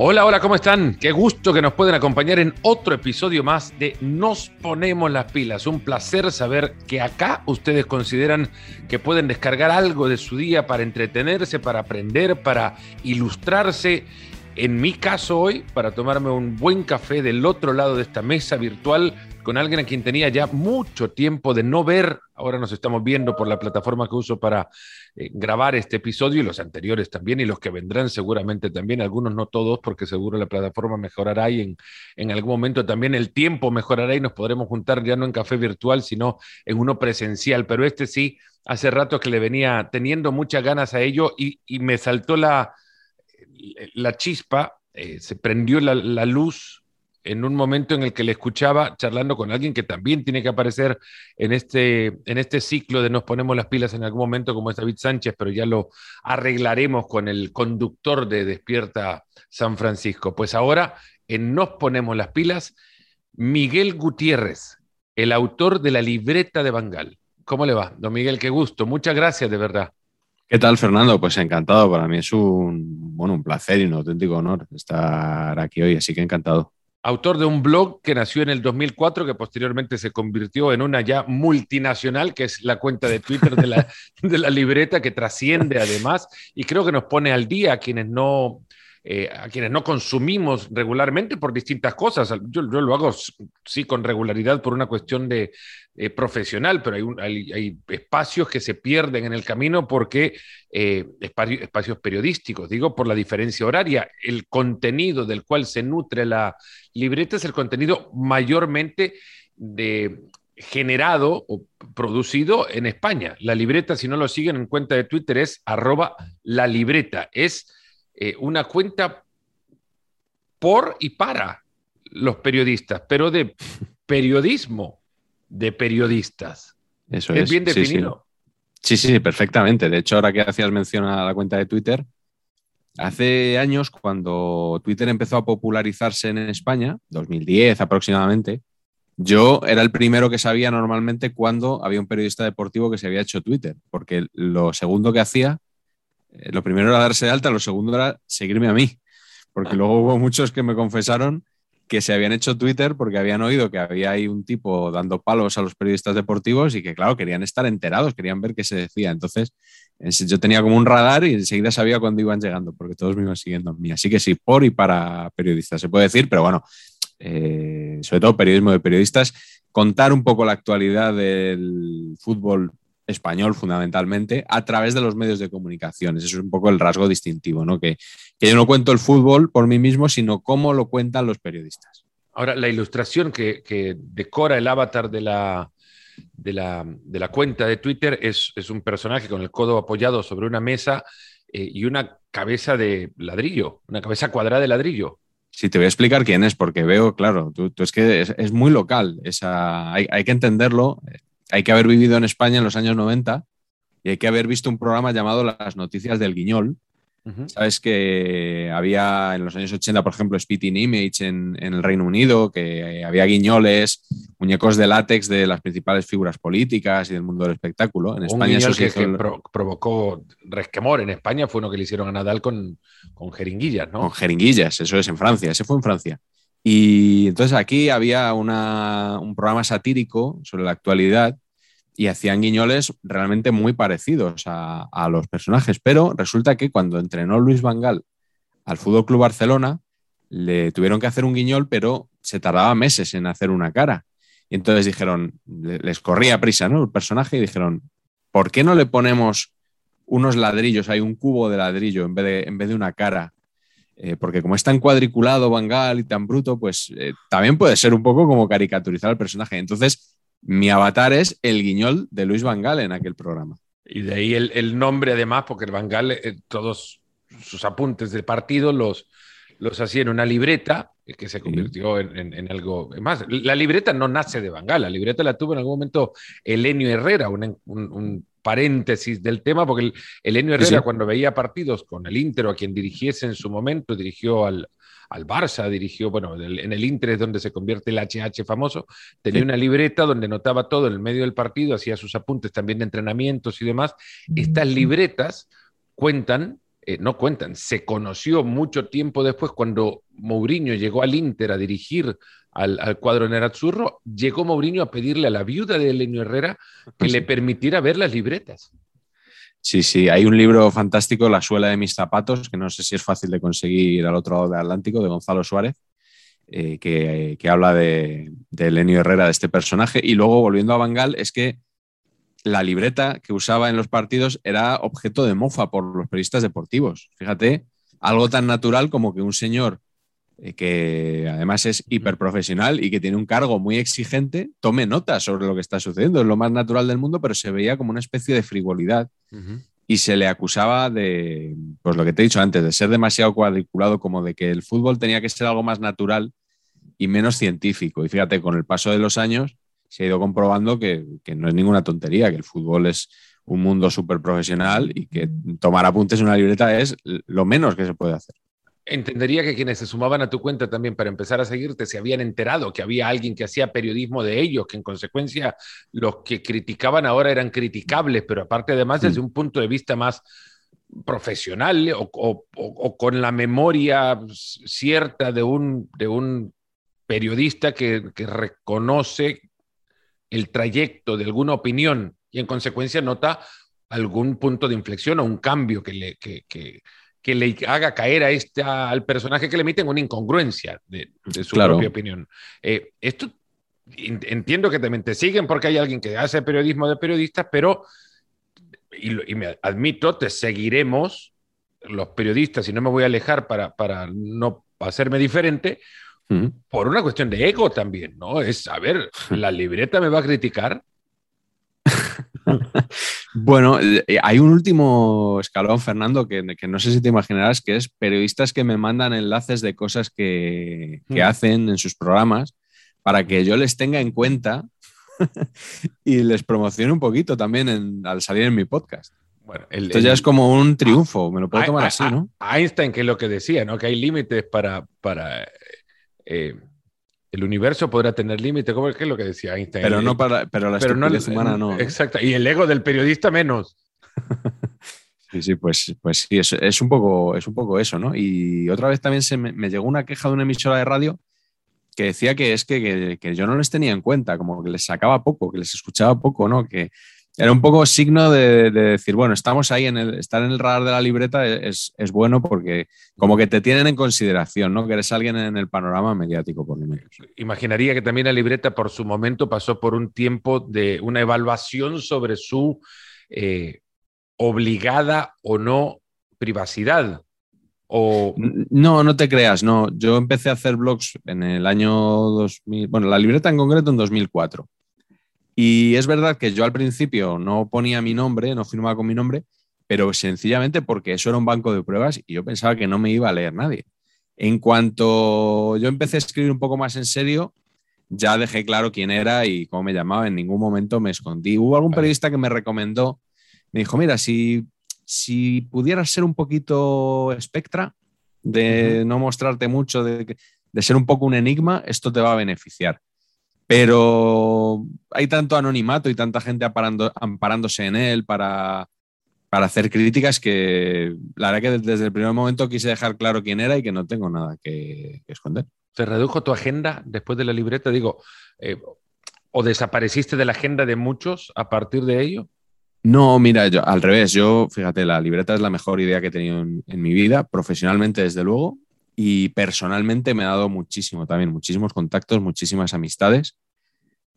Hola, hola, ¿cómo están? Qué gusto que nos pueden acompañar en otro episodio más de Nos ponemos las pilas. Un placer saber que acá ustedes consideran que pueden descargar algo de su día para entretenerse, para aprender, para ilustrarse. En mi caso hoy, para tomarme un buen café del otro lado de esta mesa virtual con alguien a quien tenía ya mucho tiempo de no ver. Ahora nos estamos viendo por la plataforma que uso para eh, grabar este episodio y los anteriores también y los que vendrán seguramente también, algunos no todos, porque seguro la plataforma mejorará y en, en algún momento también el tiempo mejorará y nos podremos juntar ya no en café virtual, sino en uno presencial. Pero este sí, hace rato que le venía teniendo muchas ganas a ello y, me saltó la, la chispa, eh, se prendió la, la luz en un momento en el que le escuchaba charlando con alguien que también tiene que aparecer en este, en este ciclo de Nos ponemos las pilas en algún momento, como es David Sánchez, pero ya lo arreglaremos con el conductor de Despierta San Francisco. Pues ahora, en Nos ponemos las pilas, Miguel Gutiérrez, el autor de la libreta de Bangal. ¿Cómo le va? Don Miguel, qué gusto. Muchas gracias, de verdad. ¿Qué tal, Fernando? Pues encantado. Para mí es un, bueno, un placer y un auténtico honor estar aquí hoy, así que encantado autor de un blog que nació en el 2004, que posteriormente se convirtió en una ya multinacional, que es la cuenta de Twitter de la, de la libreta, que trasciende además, y creo que nos pone al día a quienes no, eh, a quienes no consumimos regularmente por distintas cosas. Yo, lo hago sí con regularidad por una cuestión de eh, profesional, pero hay, hay, espacios que se pierden en el camino porque eh, espacios, espacios periodísticos, digo, por la diferencia horaria. El contenido del cual se nutre la libreta es el contenido mayormente de, generado o producido en España. La libreta, si no lo siguen en cuenta de Twitter, es arroba la libreta. Es eh, una cuenta por y para los periodistas, pero de periodismo de periodistas. Eso es, es bien definido. Sí, sí. sí, sí, perfectamente. De hecho, ahora que hacías mención a la cuenta de Twitter, hace años cuando Twitter empezó a popularizarse en España, 2010 aproximadamente, yo era el primero que sabía normalmente cuando había un periodista deportivo que se había hecho Twitter, porque lo segundo que hacía eh, lo primero era darse de alta, lo segundo era seguirme a mí, porque luego hubo muchos que me confesaron que se habían hecho Twitter porque habían oído que había ahí un tipo dando palos a los periodistas deportivos y que, claro, querían estar enterados, querían ver qué se decía. Entonces, yo tenía como un radar y enseguida sabía cuándo iban llegando, porque todos me iban siguiendo a mí. Así que sí, por y para periodistas, se puede decir, pero bueno, eh, sobre todo periodismo de periodistas, contar un poco la actualidad del fútbol español fundamentalmente a través de los medios de comunicación. Eso es un poco el rasgo distintivo, ¿no? Que, que yo no cuento el fútbol por mí mismo, sino cómo lo cuentan los periodistas. Ahora, la ilustración que, que decora el avatar de la, de la, de la cuenta de Twitter es, es, un personaje con el codo apoyado sobre una mesa eh, y una cabeza de ladrillo, una cabeza cuadrada de ladrillo. Sí, te voy a explicar quién es, porque veo, claro, tú, tú es que es, es, muy local, esa, hay, hay que entenderlo hay que haber vivido en España en los años 90 y hay que haber visto un programa llamado Las Noticias del Guiñol. Uh -huh. Sabes que había en los años 80, por ejemplo, Spitting Image en, en, el Reino Unido, que había guiñoles, muñecos de látex de las principales figuras políticas y del mundo del espectáculo. En un España eso que, que pro provocó resquemor en España fue uno que le hicieron a Nadal con, con jeringuillas, ¿no? Con jeringuillas, eso es en Francia, ese fue en Francia. Y entonces aquí había un programa satírico sobre la actualidad y hacían guiñoles realmente muy parecidos a, a, los personajes. Pero resulta que cuando entrenó Luis Vangal al Fútbol Club Barcelona, le tuvieron que hacer un guiñol, pero se tardaba meses en hacer una cara. Y entonces dijeron, les corría prisa, ¿no? El personaje y dijeron, ¿por qué no le ponemos unos ladrillos? Hay un cubo de ladrillo en vez de, en vez de una cara eh, porque como es tan cuadriculado Bangal y tan bruto, pues eh, también puede ser un poco como caricaturizar al personaje. Entonces, mi avatar es el guiñol de Luis Vangal en aquel programa. Y de ahí el, el nombre, además, porque el Vangal, eh, todos sus apuntes de partido los, los hacía en una libreta que se convirtió en, en, en, algo más. La libreta no nace de Bangal, la libreta la tuvo en algún momento Elenio Herrera, un, un, un paréntesis del tema, porque el, Elenio Herrera, sí. cuando veía partidos con el Inter o a quien dirigiese en su momento, dirigió al, al Barça, dirigió, bueno, en el Inter es donde se convierte el HH famoso, tenía sí. una libreta donde notaba todo en el medio del partido, hacía sus apuntes también de entrenamientos y demás. Estas libretas cuentan eh, no cuentan, se conoció mucho tiempo después cuando Mourinho llegó al Inter a dirigir al, al cuadro Nerazzurro, llegó Mourinho a pedirle a la viuda de Elenio Herrera que le permitiera ver las libretas. Sí, sí, hay un libro fantástico, La suela de mis zapatos, que no sé si es fácil de conseguir al otro lado del Atlántico, de Gonzalo Suárez, eh, que, que, habla de, de Elenio Herrera, de este personaje. Y luego, volviendo a Bangal, es que la libreta que usaba en los partidos era objeto de mofa por los periodistas deportivos. Fíjate, algo tan natural como que un señor eh, que además es hiperprofesional y que tiene un cargo muy exigente, tome nota sobre lo que está sucediendo. Es lo más natural del mundo, pero se veía como una especie de frivolidad. Uh -huh. Y se le acusaba de, pues lo que te he dicho antes, de ser demasiado cuadriculado, como de que el fútbol tenía que ser algo más natural y menos científico. Y fíjate, con el paso de los años se ha ido comprobando que, que no es ninguna tontería, que el fútbol es un mundo súper profesional y que tomar apuntes en una libreta es lo menos que se puede hacer. Entendería que quienes se sumaban a tu cuenta también para empezar a seguirte se habían enterado que había alguien que hacía periodismo de ellos, que en consecuencia los que criticaban ahora eran criticables, pero aparte además desde un punto de vista más profesional o, o, o con la memoria cierta de un, de un periodista que, que reconoce el trayecto de alguna opinión y en consecuencia nota algún punto de inflexión o un cambio que le, que, que, que le haga caer a este, al personaje que le emiten una incongruencia de, de su claro. propia opinión. Eh, esto entiendo que también te siguen porque hay alguien que hace periodismo de periodistas, pero, y, y me admito, te seguiremos los periodistas y no me voy a alejar para, para no hacerme diferente, por una cuestión de ego también, ¿no? Es, a ver, la libreta me va a criticar, bueno, eh, hay un último escalón, Fernando, que, que, no sé si te imaginarás, que es periodistas que me mandan enlaces de cosas que, que mm. hacen en sus programas para que yo les tenga en cuenta y les promocione un poquito también en, al salir en mi podcast. Bueno, el, Esto ya el, es como un triunfo, me lo puedo tomar a, así, ¿no? Einstein, que es lo que decía, ¿no? Que hay límites para, para eh, el universo podrá tener límite, ¿cómo es lo que decía Einstein? Pero no para, pero la pero no, humana no. Exacto, y el ego del periodista menos. sí, sí, pues, pues sí, es, es, un poco, es un poco eso, ¿no? Y otra vez también se me, me llegó una queja de una emisora de radio que decía que es que, que, que, yo no les tenía en cuenta, como que les sacaba poco, que les escuchaba poco, ¿no? Que, era un poco signo de, de, decir, bueno, estamos ahí, en el, estar en el radar de la libreta es, es, bueno porque como que te tienen en consideración, ¿no? Que eres alguien en el panorama mediático, por lo menos. Imaginaría que también la libreta por su momento pasó por un tiempo de una evaluación sobre su eh, obligada o no privacidad. O... No, no te creas, no. Yo empecé a hacer blogs en el año 2000, bueno, la libreta en concreto en 2004. Y es verdad que yo al principio no ponía mi nombre, no firmaba con mi nombre, pero sencillamente porque eso era un banco de pruebas y yo pensaba que no me iba a leer nadie. En cuanto yo empecé a escribir un poco más en serio, ya dejé claro quién era y cómo me llamaba. En ningún momento me escondí. Hubo algún periodista que me recomendó, me dijo, mira, si, si pudieras ser un poquito espectra, de no mostrarte mucho, de, de ser un poco un enigma, esto te va a beneficiar pero hay tanto anonimato y tanta gente aparando, amparándose en él para, para, hacer críticas que la verdad que desde el primer momento quise dejar claro quién era y que no tengo nada que, que esconder. ¿Se redujo tu agenda después de la libreta? Digo, eh, ¿o desapareciste de la agenda de muchos a partir de ello? No, mira, yo, al revés, yo, fíjate, la libreta es la mejor idea que he tenido en, en mi vida, profesionalmente desde luego, y personalmente me ha dado muchísimo también, muchísimos contactos, muchísimas amistades.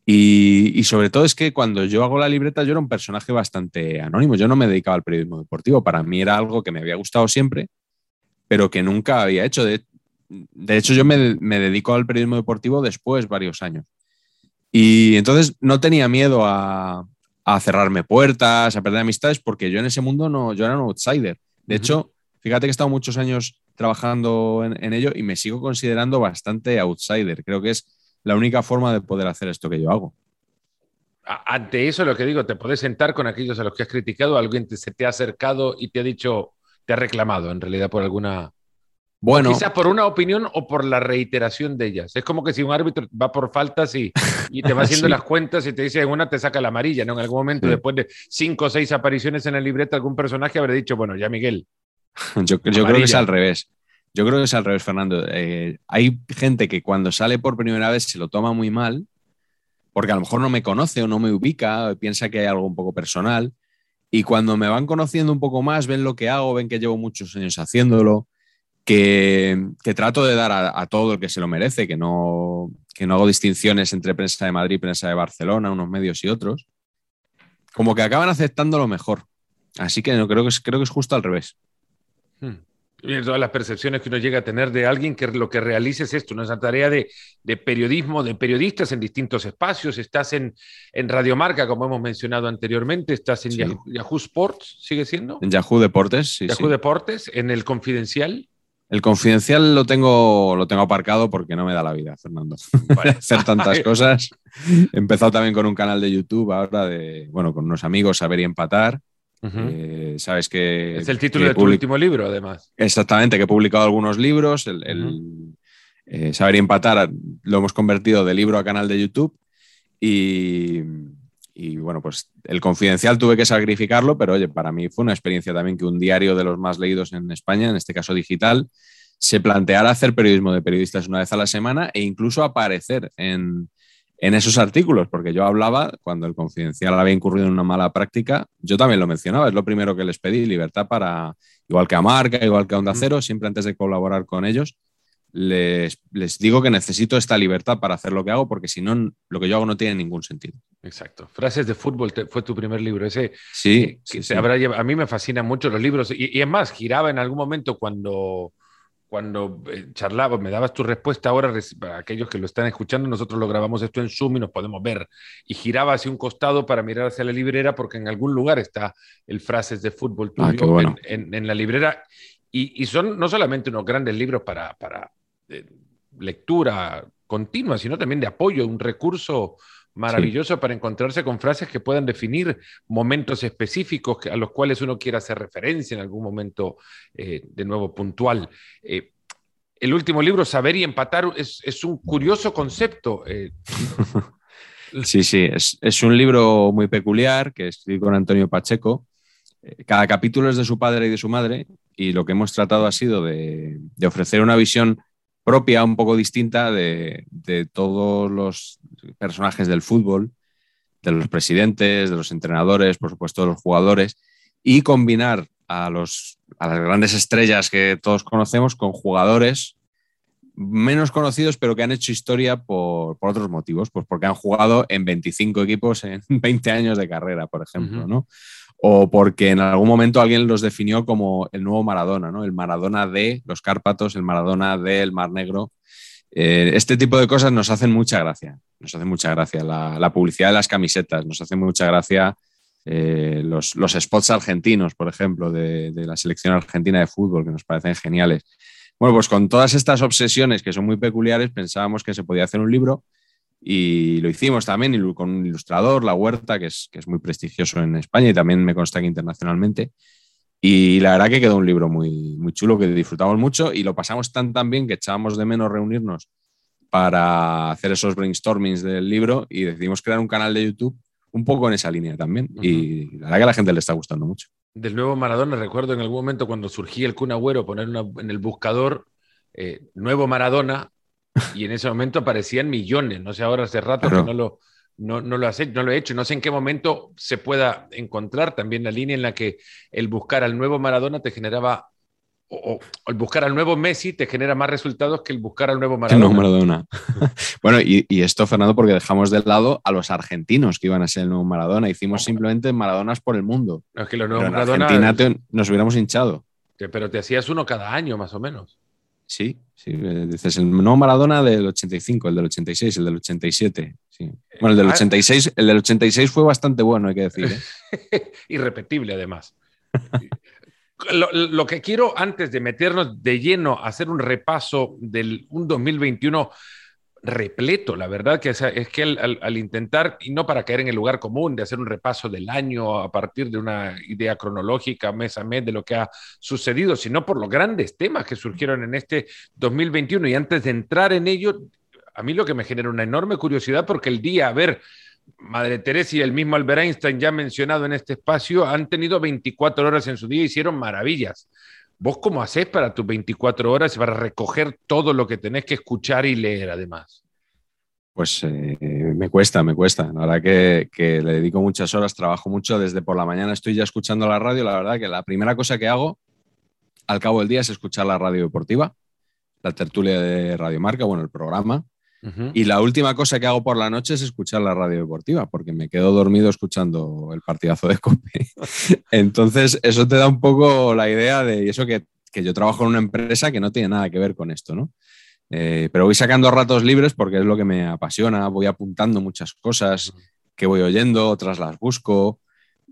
Y, y, sobre todo es que cuando yo hago la libreta yo era un personaje bastante anónimo, yo no me dedicaba al periodismo deportivo, para mí era algo que me había gustado siempre, pero que nunca había hecho. De, de hecho, yo me, me, dedico al periodismo deportivo después varios años. Y entonces no tenía miedo a, a cerrarme puertas, a perder amistades, porque yo en ese mundo no, yo era un outsider. De hecho, fíjate que he estado muchos años trabajando en, en, ello y me sigo considerando bastante outsider. Creo que es la única forma de poder hacer esto que yo hago. Ante eso, lo que digo, te puedes sentar con aquellos a los que has criticado, alguien te, se te ha acercado y te ha dicho, te ha reclamado en realidad por alguna. Bueno, o quizás por una opinión o por la reiteración de ellas. Es como que si un árbitro va por faltas y, y te va haciendo sí. las cuentas y te dice en una te saca la amarilla, ¿no? En algún momento, sí. después de cinco o seis apariciones en el libreto, algún personaje habrá dicho, bueno, ya Miguel, yo, creo que es al revés. Yo creo que es al revés, Fernando. Eh, hay gente que cuando sale por primera vez se lo toma muy mal, porque a lo mejor no me conoce o no me ubica, piensa que hay algo un poco personal. Y cuando me van conociendo un poco más, ven lo que hago, ven que llevo muchos años haciéndolo, que, trato de dar a, todo el que se lo merece, que no, que no hago distinciones entre prensa de Madrid y prensa de Barcelona, unos medios y otros, como que acaban aceptando lo mejor. Así que no, creo, que es, creo que es justo al revés. Hmm. Y todas las percepciones que uno llega a tener de alguien que lo que realice es esto, una tarea de, periodismo, de periodistas en distintos espacios. Estás en, en Radiomarca, como hemos mencionado anteriormente, estás en Yahoo, Sports, ¿sigue siendo? En Yahoo Deportes, sí. Yahoo Deportes, en el Confidencial. El confidencial lo tengo, lo tengo aparcado porque no me da la vida, Fernando. Hacer tantas cosas. He empezado también con un canal de YouTube ahora de, bueno, con unos amigos, Saber y Empatar. Eh, sabes que. Es el título de tu último libro, además. Exactamente, que he publicado algunos libros. El, eh, Saber y Empatar lo hemos convertido de libro a canal de YouTube. Y, y bueno, pues el confidencial tuve que sacrificarlo, pero oye, para mí fue una experiencia también que un diario de los más leídos en España, en este caso digital, se planteara hacer periodismo de periodistas una vez a la semana e incluso aparecer en, esos artículos, porque yo hablaba, cuando el confidencial había incurrido en una mala práctica, yo también lo mencionaba, es lo primero que les pedí, libertad para, igual que a Marca, igual que a Onda Cero, siempre antes de colaborar con ellos, les, digo que necesito esta libertad para hacer lo que hago, porque si no, lo que yo hago no tiene ningún sentido. Exacto. Frases de fútbol fue tu primer libro. Ese, sí, a mí me fascinan mucho los libros. Y, y, es más, giraba en algún momento cuando, cuando eh, charlaba, me dabas tu respuesta ahora, para aquellos que lo están escuchando, nosotros lo grabamos esto en Zoom y nos podemos ver. Y giraba hacia un costado para mirar hacia la librera, porque en algún lugar está el Frases de fútbol ah, tuyo en, la librera. Y, y, son no solamente unos grandes libros para, para lectura continua, sino también de apoyo, un recurso maravilloso para encontrarse con frases que puedan definir momentos específicos a los cuales uno quiera hacer referencia en algún momento eh, de nuevo puntual. Eh, el último libro, Saber y Empatar, es, un curioso concepto. Eh. Sí, sí, es, un libro muy peculiar que escribí con Antonio Pacheco. Cada capítulo es de su padre y de su madre y lo que hemos tratado ha sido de ofrecer una visión propia, un poco distinta de, todos los personajes del fútbol, de los presidentes, de los entrenadores, por supuesto, de los jugadores, y combinar a, los, a las grandes estrellas que todos conocemos con jugadores menos conocidos, pero que han hecho historia por, otros motivos, pues porque han jugado en 25 equipos en 20 años de carrera, por ejemplo, ¿no? O porque en algún momento alguien los definió como el nuevo Maradona, ¿no? El Maradona de los Cárpatos, el Maradona del Mar Negro. Eh, este tipo de cosas nos hacen mucha gracia, nos hace mucha gracia. La, publicidad de las camisetas, nos hace mucha gracia eh, los, spots argentinos, por ejemplo, de, de la selección argentina de fútbol, que nos parecen geniales. Bueno, pues con todas estas obsesiones que son muy peculiares, pensábamos que se podía hacer un libro y lo hicimos también con un ilustrador, La Huerta, que es, que es muy prestigioso en España y también me consta que internacionalmente. Y la verdad que quedó un libro muy, muy chulo que disfrutamos mucho y lo pasamos tan tan bien que echábamos de menos reunirnos para hacer esos brainstormings del libro y decidimos crear un canal de YouTube un poco en esa línea también. Y la verdad que a la gente le está gustando mucho. Del nuevo Maradona, recuerdo en algún momento cuando surgía el Kun Agüero poner en el buscador eh, nuevo Maradona y en ese momento aparecían millones, no sé, ahora hace rato que no lo, no, no, lo has no lo he hecho, no sé en qué momento se pueda encontrar también la línea en la que el buscar al nuevo Maradona te generaba, o, el buscar al nuevo Messi te genera más resultados que el buscar al nuevo Maradona. Maradona. bueno, y, esto, Fernando, porque dejamos de lado a los argentinos que iban a ser el nuevo Maradona, hicimos simplemente Maradonas por el mundo. es que los nuevos Maradona... Argentina nos hubiéramos hinchado. Pero te hacías uno cada año, más o menos. Sí, sí, eh, dices el no Maradona del 85, el del 86, el del 87. Sí. Bueno, el del 86, ah. el del 86 fue bastante bueno, hay que decir. ¿eh? Irrepetible, además. lo, lo, que quiero, antes de meternos de lleno a hacer un repaso del un 2021 repleto, la verdad que es, que al, intentar, y no para caer en el lugar común de hacer un repaso del año a partir de una idea cronológica mes a mes de lo que ha sucedido, sino por los grandes temas que surgieron en este 2021. Y antes de entrar en ello, a mí lo que me genera una enorme curiosidad, porque el día, a ver, Madre Teresa y el mismo Albert Einstein, ya mencionado en este espacio, han tenido 24 horas en su día y hicieron maravillas ¿Vos cómo haces para tus 24 horas y para recoger todo lo que tenés que escuchar y leer además? Pues eh, me cuesta, me cuesta. La verdad que, que, le dedico muchas horas, trabajo mucho. Desde por la mañana estoy ya escuchando la radio. La verdad que la primera cosa que hago al cabo del día es escuchar la radio deportiva, la tertulia de Radio Marca, bueno, el programa. Y la última cosa que hago por la noche es escuchar la radio deportiva, porque me quedo dormido escuchando el partidazo de Cope. Entonces, eso te da un poco la idea de eso que, que, yo trabajo en una empresa que no tiene nada que ver con esto, ¿no? Eh, pero voy sacando ratos libres porque es lo que me apasiona, voy apuntando muchas cosas que voy oyendo, otras las busco.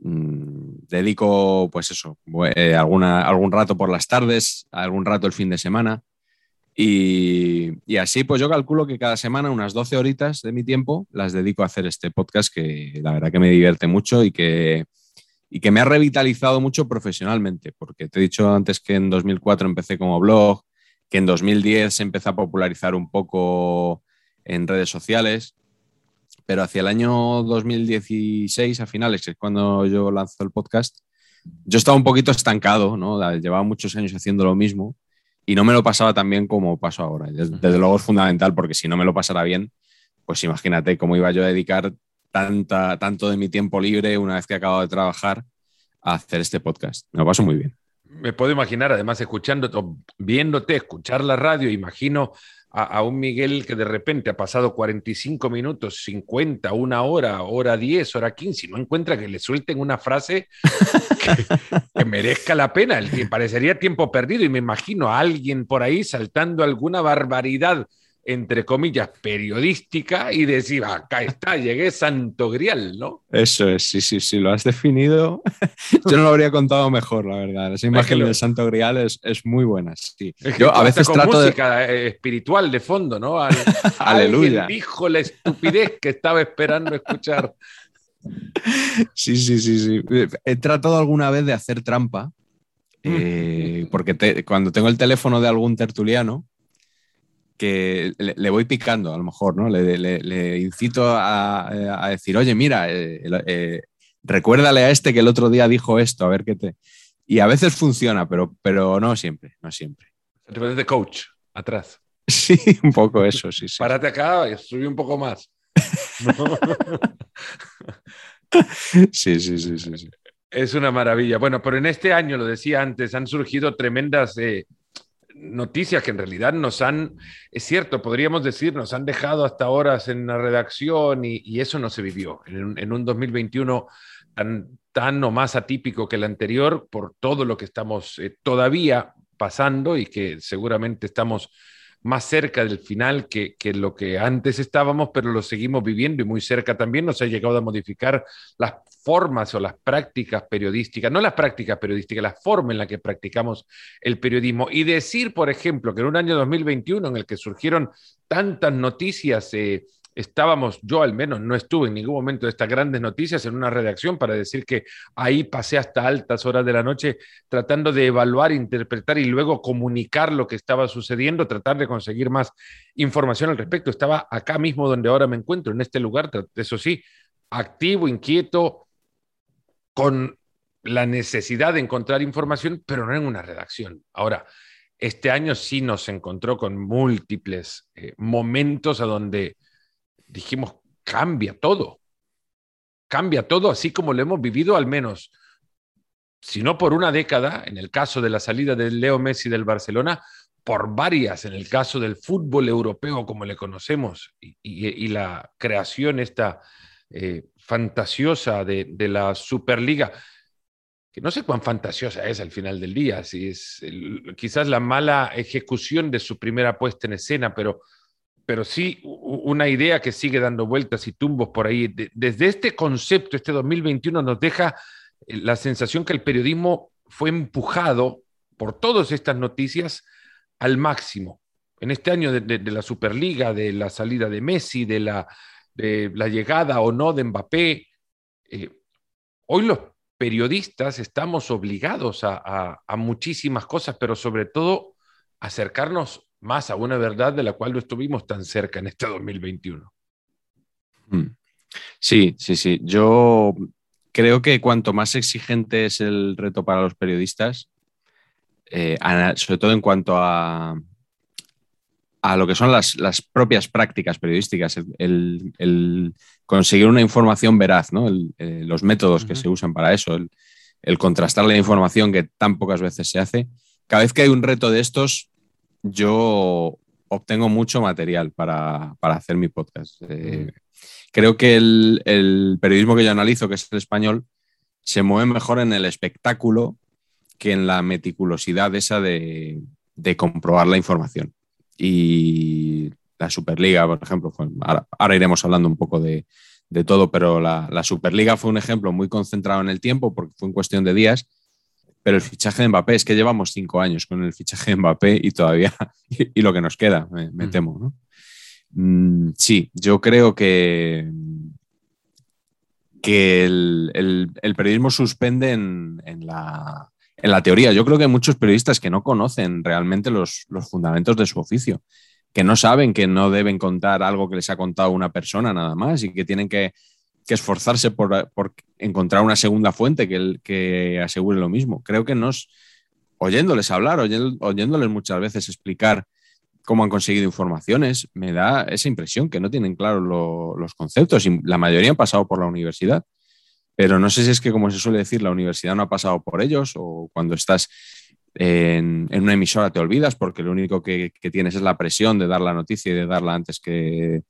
Mm, dedico, pues eso, eh, alguna, algún rato por las tardes, algún rato el fin de semana. Y, así, pues yo calculo que cada semana unas 12 horitas de mi tiempo las dedico a hacer este podcast que la verdad que me divierte mucho y que, y que me ha revitalizado mucho profesionalmente, porque te he dicho antes que en 2004 empecé como blog, que en 2010 se empezó a popularizar un poco en redes sociales, pero hacia el año 2016, a finales, que es cuando yo lanzo el podcast, yo estaba un poquito estancado, ¿no? Llevaba muchos años haciendo lo mismo y no me lo pasaba tan bien como paso ahora. Desde, luego es fundamental porque si no me lo pasara bien, pues imagínate cómo iba yo a dedicar tanta, tanto de mi tiempo libre una vez que acabo de trabajar a hacer este podcast. Me lo paso muy bien me puedo imaginar, además, escuchando, viéndote, escuchar la radio, imagino a, un Miguel que de repente ha pasado 45 minutos, 50, una hora, hora 10, hora 15, y no encuentra que le suelten una frase que, merezca la pena, el que parecería tiempo perdido, y me imagino a alguien por ahí saltando alguna barbaridad entre comillas, periodística y decir, acá está, llegué santo grial, ¿no? Eso es, sí, sí, sí, lo has definido. Yo no lo habría contado mejor, la verdad. Esa imagen del santo grial es, muy buena, sí. Yo a veces trato música de... Eh, espiritual de fondo, ¿no? Aleluya. Dijo la estupidez que estaba esperando escuchar. Sí, sí, sí, sí. He tratado alguna vez de hacer trampa, eh, porque cuando tengo el teléfono de algún tertuliano, que le, voy picando a lo mejor, ¿no? Le, incito a, decir, oye, mira, eh, eh, recuérdale a este que el otro día dijo esto, a ver qué te... Y a veces funciona, pero, pero no siempre, no siempre. Te de coach, atrás. Sí, un poco eso, sí, sí. Párate acá y subí un poco más. sí, sí, sí, sí, Es una maravilla. Bueno, pero en este año, lo decía antes, han surgido tremendas eh, noticias que en realidad nos han, es cierto, podríamos decir, nos han dejado hasta horas en la redacción y, eso no se vivió. En, un 2021 tan, tan o más atípico que el anterior por todo lo que estamos eh, todavía pasando y que seguramente estamos más cerca del final que, que, lo que antes estábamos, pero lo seguimos viviendo y muy cerca también. Nos ha llegado a modificar las formas o las prácticas periodísticas, no las prácticas periodísticas, la forma en la que practicamos el periodismo. Y decir, por ejemplo, que en un año 2021 en el que surgieron tantas noticias, eh, estábamos, yo al menos no estuve en ningún momento de estas grandes noticias en una redacción para decir que ahí pasé hasta altas horas de la noche tratando de evaluar, interpretar y luego comunicar lo que estaba sucediendo, tratar de conseguir más información al respecto. Estaba acá mismo donde ahora me encuentro, en este lugar, eso sí, activo, inquieto, con la necesidad de encontrar información, pero no en una redacción. Ahora, este año sí nos encontró con múltiples eh, momentos a donde dijimos, cambia todo, cambia todo, así como lo hemos vivido al menos, si no por una década, en el caso de la salida de Leo Messi del Barcelona, por varias, en el caso del fútbol europeo como le conocemos, y, la creación esta eh, fantasiosa de, la Superliga, que no sé cuán fantasiosa es al final del día, si es quizás la mala ejecución de su primera puesta en escena, pero pero sí una idea que sigue dando vueltas y tumbos por ahí. desde este concepto, este 2021 nos deja eh, la sensación que el periodismo fue empujado por todas estas noticias al máximo. En este año de, la Superliga, de la salida de Messi, de la, de la llegada o no de Mbappé, eh, hoy los periodistas estamos obligados a, a muchísimas cosas, pero sobre todo acercarnos más a una verdad de la cual no estuvimos tan cerca en este 2021. Hmm. Sí, sí, sí. Yo creo que cuanto más exigente es el reto para los periodistas, eh, sobre todo en cuanto a, a lo que son las, propias prácticas periodísticas, el, conseguir una información veraz, ¿no? Eh, los métodos que se usan para eso, el, contrastar la información que tan pocas veces se hace. Cada vez que hay un reto de estos, yo obtengo mucho material para, hacer mi podcast. Eh, creo que el, periodismo que yo analizo, que es el español, se mueve mejor en el espectáculo que en la meticulosidad esa de comprobar la información y la Superliga, por ejemplo, ahora, iremos hablando un poco de, todo, pero la, Superliga fue un ejemplo muy concentrado en el tiempo porque fue en cuestión de días, pero el fichaje de Mbappé, es que llevamos cinco años con el fichaje de Mbappé y todavía, y, lo que nos queda, me, mm. temo, ¿no? Mm, sí, yo creo que, que el, periodismo suspende en, la, en la teoría. Yo creo que hay muchos periodistas que no conocen realmente los, fundamentos de su oficio, que no saben que no deben contar algo que les ha contado una persona nada más y que tienen que, esforzarse por, encontrar una segunda fuente que, que asegure lo mismo. Creo que oyéndoles hablar, oyéndoles muchas veces explicar cómo han conseguido informaciones, me da esa impresión que no tienen claros los conceptos y la mayoría han pasado por la universidad. Pero no sé si es que, como se suele decir, la universidad no ha pasado por ellos o cuando estás en, una emisora te olvidas porque lo único que, tienes es la presión de dar la noticia y de darla antes que,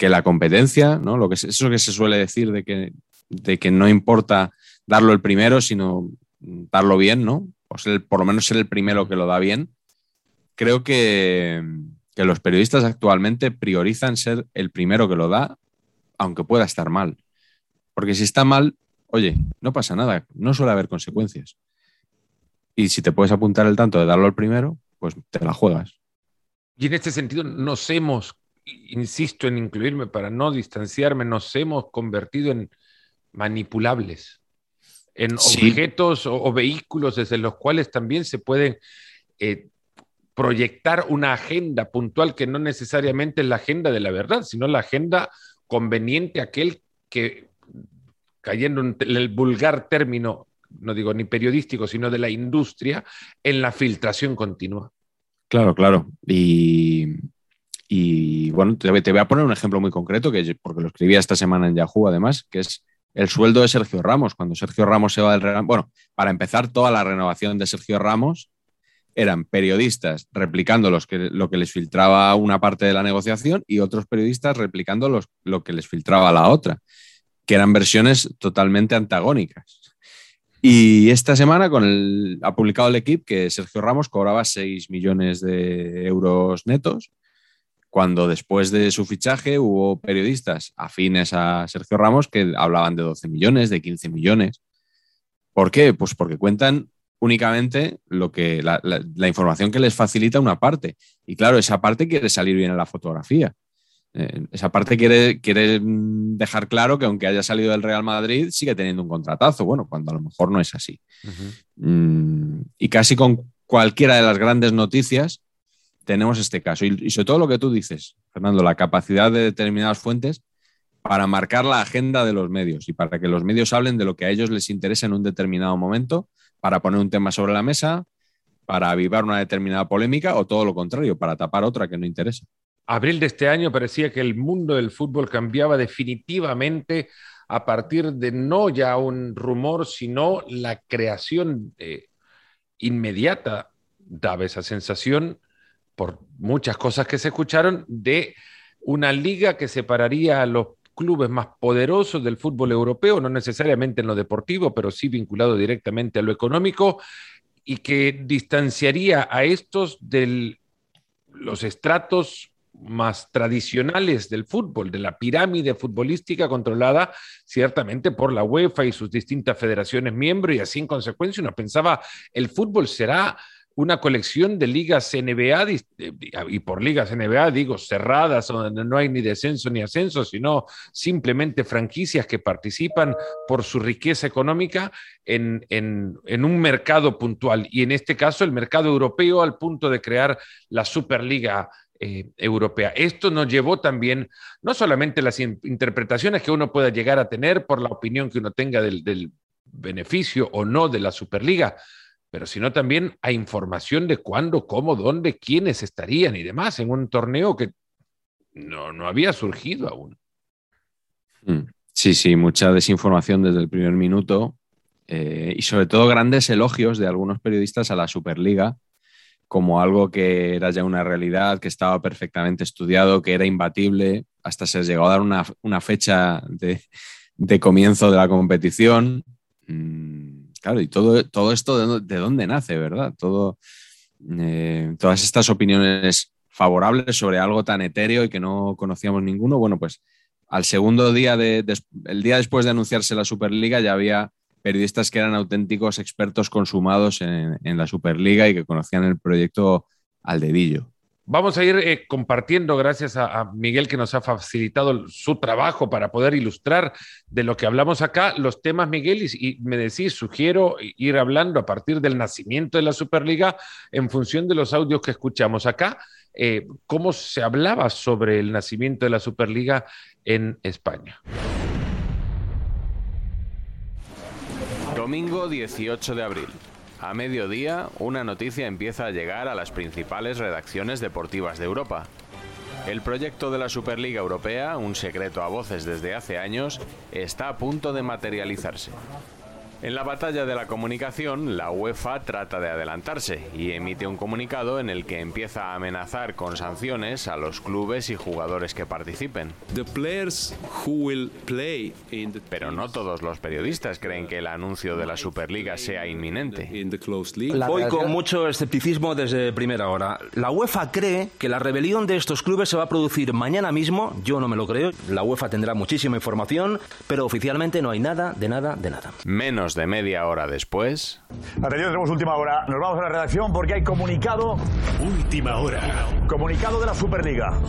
la competencia, ¿no? Lo que, eso que se suele decir de que, de que no importa darlo el primero, sino darlo bien, ¿no? O por lo menos ser el primero que lo da bien. Creo que, que los periodistas actualmente priorizan ser el primero que lo da, aunque pueda estar mal. Porque si está mal, oye, no pasa nada, no suele haber consecuencias. Y si te puedes apuntar el tanto de darlo al primero, pues te la juegas. Y en este sentido nos hemos, insisto en incluirme para no distanciarme, nos hemos convertido en manipulables, en objetos o, vehículos desde los cuales también se pueden eh, proyectar una agenda puntual que no necesariamente es la agenda de la verdad, sino la agenda conveniente aquel que cayendo en el vulgar término, no digo ni periodístico, sino de la industria, en la filtración continua. Claro, claro. Y, bueno, te, voy a poner un ejemplo muy concreto, que porque lo escribí esta semana en Yahoo, además, que es el sueldo de Sergio Ramos. Cuando Sergio Ramos se va del bueno, para empezar, toda la renovación de Sergio Ramos eran periodistas replicando los que, lo que les filtraba una parte de la negociación y otros periodistas replicando los, lo que les filtraba la otra que eran versiones totalmente antagónicas. Y esta semana con el, ha publicado el equipo que Sergio Ramos cobraba 6 millones de euros netos, cuando después de su fichaje hubo periodistas afines a Sergio Ramos que hablaban de 12 millones, de 15 millones. ¿Por qué? Pues porque cuentan únicamente lo que, la, la información que les facilita una parte. Y claro, esa parte quiere salir bien en la fotografía. Eh, esa parte quiere, quiere dejar claro que aunque haya salido del Real Madrid, sigue teniendo un contratazo. Bueno, cuando a lo mejor no es así. Mm, y casi con cualquiera de las grandes noticias tenemos este caso. Y, sobre todo lo que tú dices, Fernando, la capacidad de determinadas fuentes para marcar la agenda de los medios y para que los medios hablen de lo que a ellos les interesa en un determinado momento, para poner un tema sobre la mesa, para avivar una determinada polémica o todo lo contrario, para tapar otra que no interesa abril de este año parecía que el mundo del fútbol cambiaba definitivamente a partir de no ya un rumor, sino la creación inmediata, daba esa sensación, por muchas cosas que se escucharon, de una liga que separaría a los clubes más poderosos del fútbol europeo, no necesariamente en lo deportivo, pero sí vinculado directamente a lo económico, y que distanciaría a estos de los estratos más tradicionales del fútbol, de la pirámide futbolística controlada ciertamente por la UEFA y sus distintas federaciones miembros, y así en consecuencia uno pensaba, el fútbol será una colección de ligas NBA, y por ligas NBA digo cerradas, donde no hay ni descenso ni ascenso, sino simplemente franquicias que participan por su riqueza económica en, en un mercado puntual, y en este caso el mercado europeo al punto de crear la Superliga eh, europea. Esto nos llevó también, no solamente las interpretaciones que uno pueda llegar a tener por la opinión que uno tenga del, beneficio o no de la Superliga, pero sino también a información de cuándo, cómo, dónde, quiénes estarían y demás en un torneo que no, no había surgido aún. Mm. Sí, sí, mucha desinformación desde el primer minuto eh, y sobre todo grandes elogios de algunos periodistas a la Superliga como algo que era ya una realidad, que estaba perfectamente estudiado, que era imbatible, hasta se llegó a dar una, fecha de, comienzo de la competición. Mm, claro, y todo, todo esto de, dónde nace, ¿verdad? Eh, todas estas opiniones favorables sobre algo tan etéreo y que no conocíamos ninguno, bueno, pues al segundo día, de, el día después de anunciarse la Superliga, ya había periodistas que eran auténticos expertos consumados en, la Superliga y que conocían el proyecto al dedillo. Vamos a ir eh, compartiendo, gracias a, Miguel que nos ha facilitado su trabajo para poder ilustrar de lo que hablamos acá, los temas, Miguel, y, me decís, sugiero ir hablando a partir del nacimiento de la Superliga en función de los audios que escuchamos acá, eh, cómo se hablaba sobre el nacimiento de la Superliga en España. Domingo 18 de abril. A mediodía, una noticia empieza a llegar a las principales redacciones deportivas de Europa. El proyecto de la Superliga Europea, un secreto a voces desde hace años, está a punto de materializarse. En la batalla de la comunicación, la UEFA trata de adelantarse y emite un comunicado en el que empieza a amenazar con sanciones a los clubes y jugadores que participen. Pero no todos los periodistas creen que el anuncio de la Superliga sea inminente. Voy con mucho escepticismo desde primera hora. La UEFA cree que la rebelión de estos clubes se va a producir mañana mismo. Yo no me lo creo. La UEFA tendrá muchísima información, pero oficialmente no hay nada, de nada, de nada. Menos de media hora después. Atención, tenemos última hora. Nos vamos a la redacción porque hay comunicado. Última hora. Comunicado de la Superliga.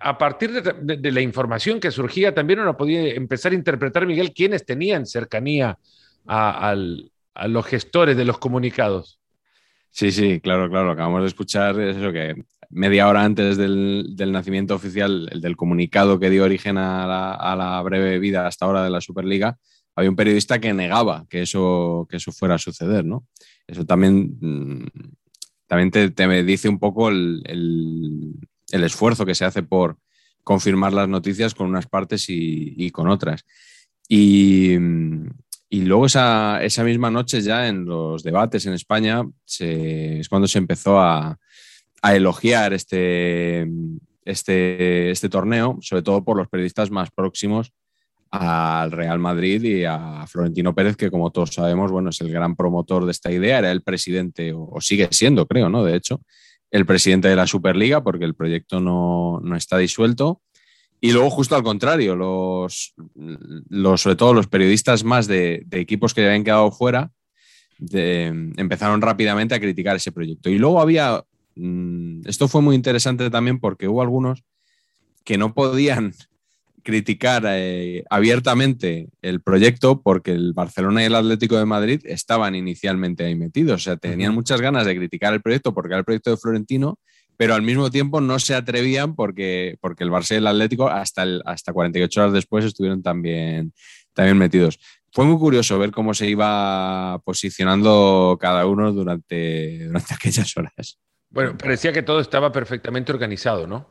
A partir de, la información que surgía, también uno podía empezar a interpretar, Miguel, quiénes tenían cercanía a, a los gestores de los comunicados. Sí, sí, claro, claro. Acabamos de escuchar eso que media hora antes del, nacimiento oficial, el del comunicado que dio origen a la, breve vida hasta ahora de la Superliga, había un periodista que negaba que eso, que eso fuera a suceder, ¿no? Eso también, mm, también te, dice un poco el, esfuerzo que se hace por confirmar las noticias con unas partes y, con otras. Y, luego esa, misma noche ya en los debates en España es cuando se empezó a, a elogiar este, este, este torneo, sobre todo por los periodistas más próximos al Real Madrid y a Florentino Pérez, que como todos sabemos, bueno, es el gran promotor de esta idea, era el presidente, o, sigue siendo, creo, ¿no? De hecho, el presidente de la Superliga, porque el proyecto no, está disuelto. Y luego, justo al contrario, los, los sobre todo los periodistas más de, equipos que ya habían quedado fuera, empezaron rápidamente a criticar ese proyecto. Y luego había esto fue muy interesante también porque hubo algunos que no podían criticar eh, abiertamente el proyecto porque el Barcelona y el Atlético de Madrid estaban inicialmente ahí metidos. O sea, tenían muchas ganas de criticar el proyecto porque era el proyecto de Florentino, pero al mismo tiempo no se atrevían porque, porque el Barça y el Atlético hasta, hasta 48 horas después estuvieron también, también metidos. Fue muy curioso ver cómo se iba posicionando cada uno durante, durante aquellas horas. Bueno, parecía que todo estaba perfectamente organizado, ¿no?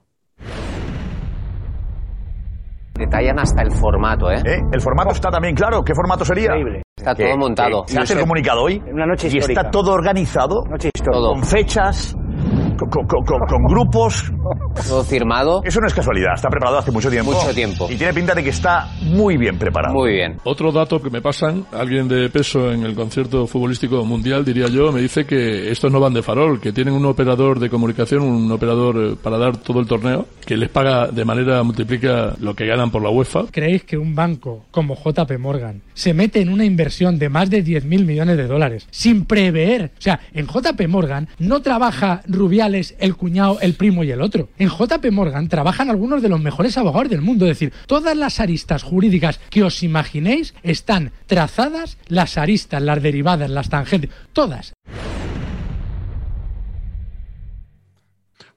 Detallan hasta el formato, ¿eh? ¿Eh? El formato está también claro. ¿Qué formato sería? Increíble. Está todo montado. ¿Se hace comunicado hoy? Una noche histórica. Y está todo organizado. Noche histórica. Con fechas, con, grupos. Todo firmado. Eso no es casualidad, está preparado hace mucho tiempo. Mucho tiempo. Y tiene pinta de que está muy bien preparado. Muy bien. Otro dato que me pasan, alguien de peso en el concierto futbolístico mundial, diría yo, me dice que estos no van de farol, que tienen un operador de comunicación, un operador eh, para dar todo el torneo, que les paga de manera, multiplica lo que ganan por la UEFA. ¿Creéis que un banco como JP Morgan se mete en una inversión de más de 10.000 millones de dólares sin prever? O sea, en JP Morgan no trabaja Rubial el cuñado, el primo y el otro. En JP Morgan trabajan algunos de los mejores abogados del mundo. Es decir, todas las aristas jurídicas que os imaginéis están trazadas, las aristas, las derivadas, las tangentes, todas.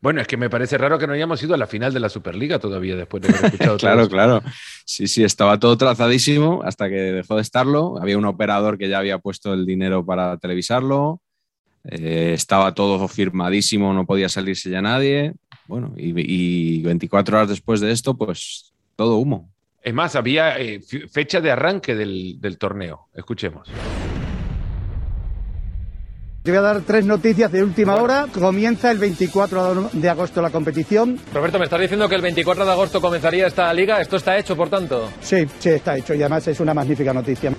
Bueno, es que me parece raro que no hayamos ido a la final de la Superliga todavía después de haber escuchado Claro, claro. Sí, sí, estaba todo trazadísimo hasta que dejó de estarlo. Había un operador que ya había puesto el dinero para televisarlo. Eh, estaba todo firmadísimo, no podía salirse ya nadie. Bueno, y, y 24 horas después de esto, pues todo humo. Es más, había eh, fecha de arranque del, del torneo. Escuchemos. Te voy a dar tres noticias de última hora. Comienza el 24 de agosto la competición. Roberto, ¿me estás diciendo que el 24 de agosto comenzaría esta liga? ¿Esto está hecho, por tanto? Sí, sí, está hecho y además es una magnífica noticia.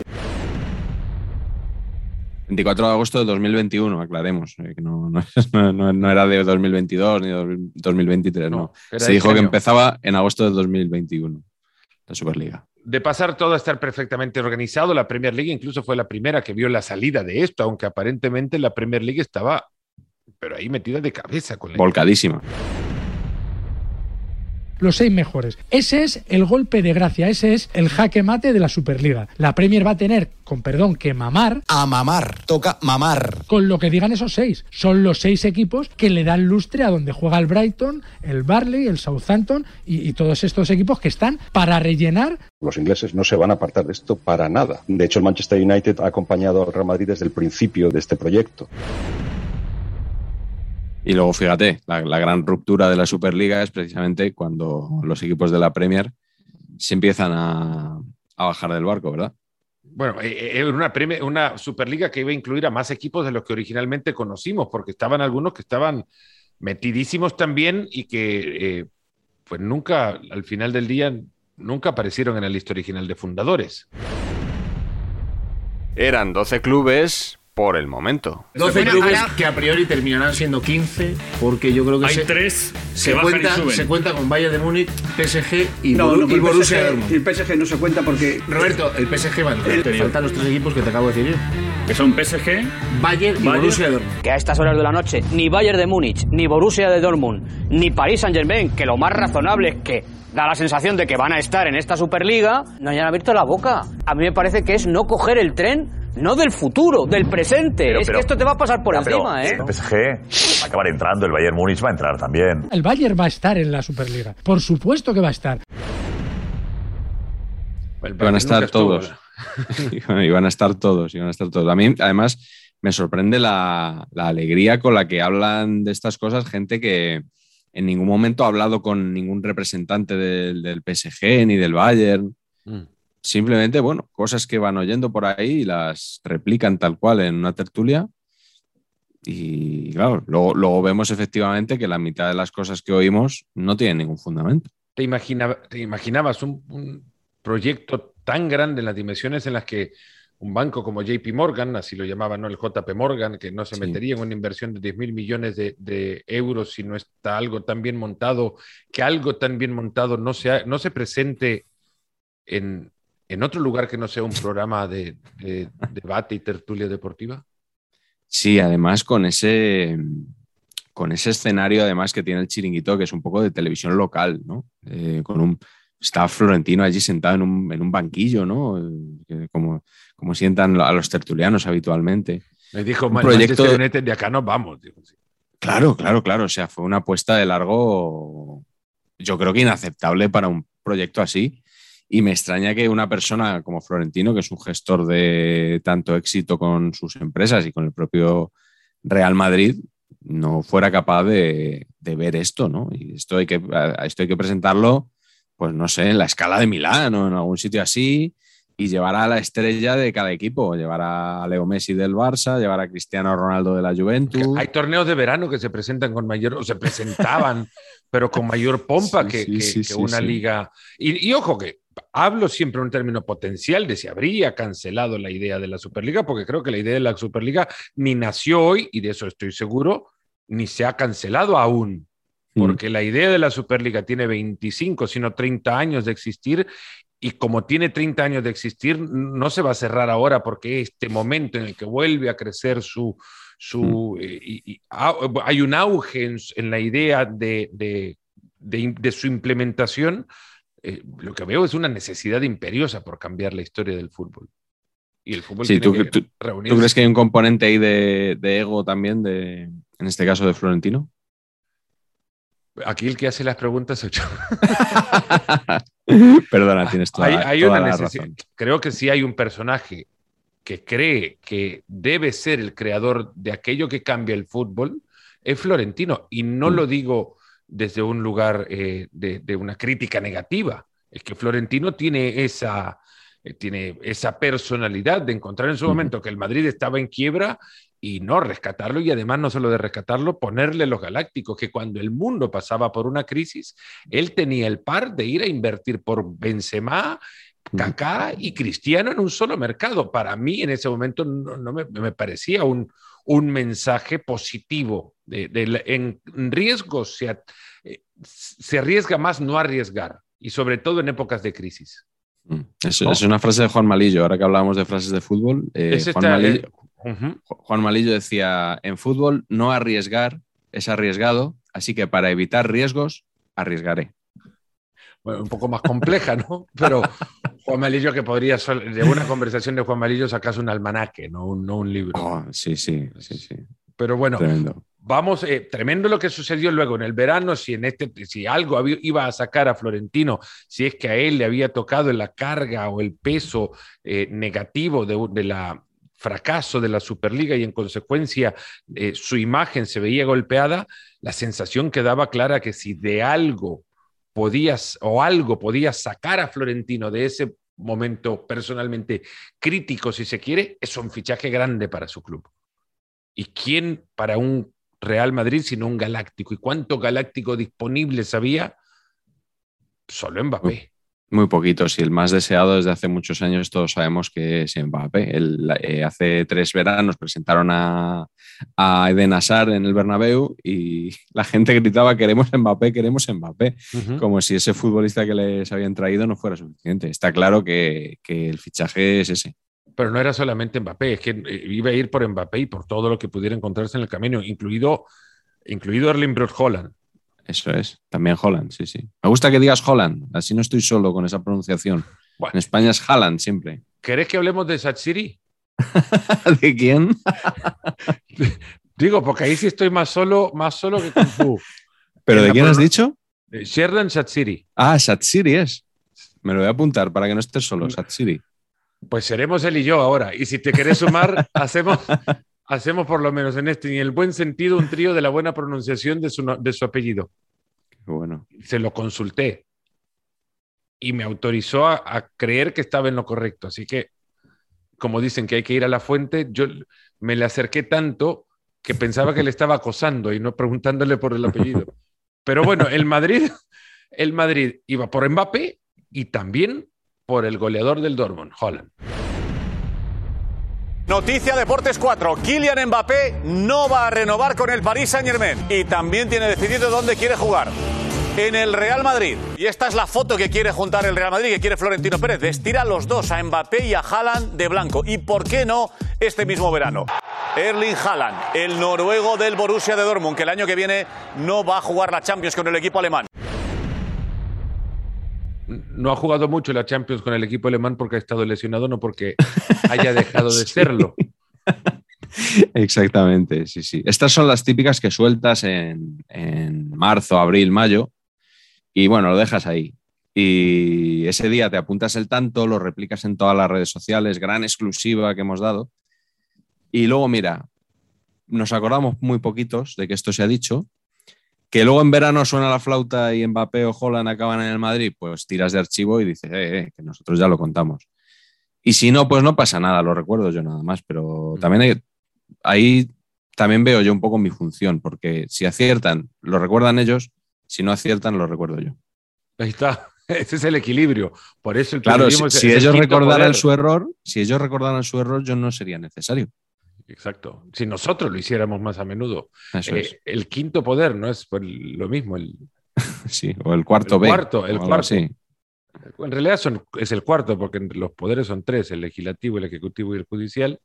24 de agosto de 2021, aclaremos. eh, que no, no- no- no era de 2022 ni de 2023, no. Se este dijo que año. empezaba en agosto de 2021, la Superliga. De pasar todo a estar perfectamente organizado, la Premier League incluso fue la primera que vio la salida de esto, aunque aparentemente la Premier League estaba, pero ahí metida de cabeza con la Volcadísima. Los seis mejores. Ese es el golpe de gracia, ese es el jaque mate de la Superliga. La Premier va a tener, con perdón, que mamar. A mamar, toca mamar. Con lo que digan esos seis. Son los seis equipos que le dan lustre a donde juega el Brighton, el Barley, el Southampton y, y todos estos equipos que están para rellenar Los ingleses no se van a apartar de esto para nada. De hecho, el Manchester United ha acompañado al Real Madrid desde el principio de este proyecto. Y luego, fíjate, la, la gran ruptura de la Superliga es precisamente cuando los equipos de la Premier se empiezan a, a bajar del barco, ¿verdad? Bueno, eh, eh, una, Premier- una Superliga que iba a incluir a más equipos de los que originalmente conocimos, porque estaban algunos que estaban metidísimos también y que eh, pues nunca, al final del día, nunca aparecieron en la lista original de fundadores. Eran 12 clubes por el momento. 12 clubes que a priori terminarán siendo 15, porque yo creo que Hay se, tres se, cuenta, suben. se cuenta con Bayern de Múnich, PSG y, No, Boru- no, y el Borussia PSG Dortmund. El PSG no se cuenta porque. Roberto, el PSG va a entrar. Te faltan los tres equipos que te acabo de decir. Que son PSG, Bayern y Bayern. Borussia Dortmund. Que a estas horas de la noche ni Bayern de Múnich, ni Borussia de Dortmund, ni Paris Saint-Germain, que lo más razonable es que da la sensación de que van a estar en esta Superliga, no hayan abierto la boca. A mí me parece que es no coger el tren, no del futuro, del presente. Pero- es pero- que esto te va a pasar por Ya, pero encima, ¿eh? El PSG va a acabar entrando, el Bayern Múnich va a entrar también. El Bayern va a estar en la Superliga. Por supuesto que va a estar. Iban a estar todos. iban a estar todos, iban a estar todos. A mí, además, me sorprende la, la alegría con la que hablan de estas cosas gente que en ningún momento ha hablado con ningún representante del, del PSG ni del Bayern. Mm. Simplemente, bueno, cosas que van oyendo por ahí y las replican tal cual en una tertulia. Y claro, luego, luego vemos efectivamente que la mitad de las cosas que oímos no tienen ningún fundamento. ¿Te, imagina- te imaginabas un, un proyecto tan grande en las dimensiones en las que un banco como JP Morgan, así lo llamaban, ¿no? el JP Morgan, que no se Sí. metería en una inversión de 10 mil millones de, de euros si no está algo tan bien montado, que algo tan bien montado no se, ha- no se presente en, en otro lugar que no sea un programa de, de debate y tertulia deportiva? Sí, además con ese, con ese escenario además que tiene el chiringuito, que es un poco de televisión local, ¿no? Eh, con un está Florentino allí sentado en un, en un banquillo, ¿no? Eh, como, como sientan a los tertulianos habitualmente. Me dijo, Un "Ma- proyecto- United, de acá nos vamos. digo, sí. Claro, claro, claro. O sea, fue una apuesta de largo, yo creo que inaceptable para un proyecto así. Y me extraña que una persona como Florentino, que es un gestor de tanto éxito con sus empresas y con el propio Real Madrid, no fuera capaz de, de ver esto, ¿no? Y esto hay, que, esto hay que presentarlo, pues no sé, en la escala de Milán o en algún sitio así, y llevar a la estrella de cada equipo, llevar a Leo Messi del Barça, llevar a Cristiano Ronaldo de la Juventus. Hay torneos de verano que se presentan con mayor, o se presentaban, pero con mayor pompa Sí, que, sí, que- sí, que sí, una liga. Y, y ojo que hablo siempre en un término potencial de si habría cancelado la idea de la Superliga, porque creo que la idea de la Superliga ni nació hoy, y de eso estoy seguro, ni se ha cancelado aún. Porque la idea de la Superliga tiene 25, sino 30 años de existir y como tiene 30 años de existir, no se va a cerrar ahora porque este momento en el que vuelve a crecer su... su eh, y- y- au- hay un auge en, en la idea de, de- de de su implementación. Eh, lo que veo es una necesidad imperiosa por cambiar la historia del fútbol. Y el fútbol Sí, tiene ¿tú, que tú- crees que hay un componente ahí de, de ego también, de, en este caso de Florentino? Aquí el que hace las preguntas soy yo. Perdona, tienes toda, hay, hay toda una la razón. Creo que sí hay un personaje que cree que debe ser el creador de aquello que cambia el fútbol, es Florentino. Y no Mm. lo digo desde un lugar eh, de, de una crítica negativa. Es que Florentino tiene esa, eh, tiene esa personalidad de encontrar en su momento que el Madrid estaba en quiebra y no rescatarlo y además no solo de rescatarlo, ponerle los galácticos, que cuando el mundo pasaba por una crisis, él tenía el par de ir a invertir por Benzema, Kaká y Cristiano en un solo mercado. Para mí en ese momento no, no me, me parecía un, un mensaje positivo. De, en riesgos se, eh, se arriesga más no arriesgar y sobre todo en épocas de crisis. Es, ¿No? es una frase de Juan Malillo. Ahora que hablábamos de frases de fútbol, eh, Juan, Malillo, eh. Juan Malillo decía: En fútbol, no arriesgar es arriesgado, así que para evitar riesgos, arriesgaré. Bueno, un poco más compleja, ¿no? Pero Juan Malillo que podría, de una conversación de Juan Malillo sacas un almanaque, no un, no un libro. Oh, sí, sí, sí, sí. Pero bueno, Tremendo. Vamos, eh, tremendo lo que sucedió luego en el verano, si en este, si algo iba a sacar a Florentino, si es que a él le había tocado la carga o el peso eh, negativo de, de la fracaso de la Superliga y en consecuencia eh, su imagen se veía golpeada, la sensación quedaba clara que si de algo podías o algo podías sacar a Florentino de ese momento personalmente crítico, si se quiere, es un fichaje grande para su club. ¿Y quién para un Real Madrid sino un galáctico? ¿Y cuánto galáctico disponibles había? Solo Mbappé. Muy poquitos y el más deseado desde hace muchos años, todos sabemos que es Mbappé. El- eh, hace tres veranos presentaron a, a Eden Hazard en el Bernabéu y la gente gritaba queremos Mbappé, queremos Mbappé, como si ese futbolista que les habían traído no fuera suficiente. Está claro que, que el fichaje es ese. Pero no era solamente Mbappé, es que eh, iba a ir por Mbappé y por todo lo que pudiera encontrarse en el camino, incluido, incluido Erling Brot Holland. Eso es. También Holland, sí, sí. Me gusta que digas Holland, así no estoy solo con esa pronunciación. Bueno. En España es Haaland siempre. ¿Querés que hablemos de Satsiri? ¿De quién? Digo, porque ahí sí estoy más solo, más solo que Kung Fu. ¿Pero de quién has dicho? Eh, Sheridan Satsiri. Ah, Satsiri es. Me lo voy a apuntar para que no estés solo, Satsiri. Pues seremos él y yo ahora. Y si te querés sumar, hacemos, hacemos por lo menos en este, y en el buen sentido, un trío de la buena pronunciación de su, de su apellido. Bueno. Se lo consulté y me autorizó a, a creer que estaba en lo correcto. Así que, como dicen que hay que ir a la fuente, yo me le acerqué tanto que pensaba que le estaba acosando y no preguntándole por el apellido. Pero bueno, el Madrid, el Madrid iba por Mbappé y también por el goleador del Dortmund, Holland. Noticia Deportes 4. Kylian Mbappé no va a renovar con el Paris Saint-Germain y también tiene decidido dónde quiere jugar. En el Real Madrid. Y esta es la foto que quiere juntar el Real Madrid, que quiere Florentino Pérez. Vestir a los dos, a Mbappé y a Haaland de blanco. ¿Y por qué no este mismo verano? Erling Haaland, el noruego del Borussia de Dortmund, que el año que viene no va a jugar la Champions con el equipo alemán. No ha jugado mucho la Champions con el equipo alemán porque ha estado lesionado, no porque haya dejado de Sí. serlo. Exactamente, sí, sí. Estas son las típicas que sueltas en, en marzo, abril, mayo y bueno, lo dejas ahí. Y ese día te apuntas el tanto, lo replicas en todas las redes sociales, gran exclusiva que hemos dado. Y luego, mira, nos acordamos muy poquitos de que esto se ha dicho, que luego en verano suena la flauta y Mbappé o Holland acaban en el Madrid, pues tiras de archivo y dices, eh, eh, que nosotros ya lo contamos. Y si no, pues no pasa nada, lo recuerdo yo nada más, pero también hay- ahí también veo yo un poco mi función, porque si aciertan, lo recuerdan ellos, si no aciertan, lo recuerdo yo. Ahí está. Ese es el equilibrio. Por eso el Claro, si, es- ellos recordaran poder. su error, si ellos recordaran su error, yo no sería necesario. Exacto. Si nosotros lo hiciéramos más a menudo. Eso Eh, es. El quinto poder no es pues, lo mismo. El, Sí, o el cuarto el B. cuarto, el cuarto. así. En realidad son, es el cuarto, porque los poderes son tres: el legislativo, el ejecutivo y el judicial.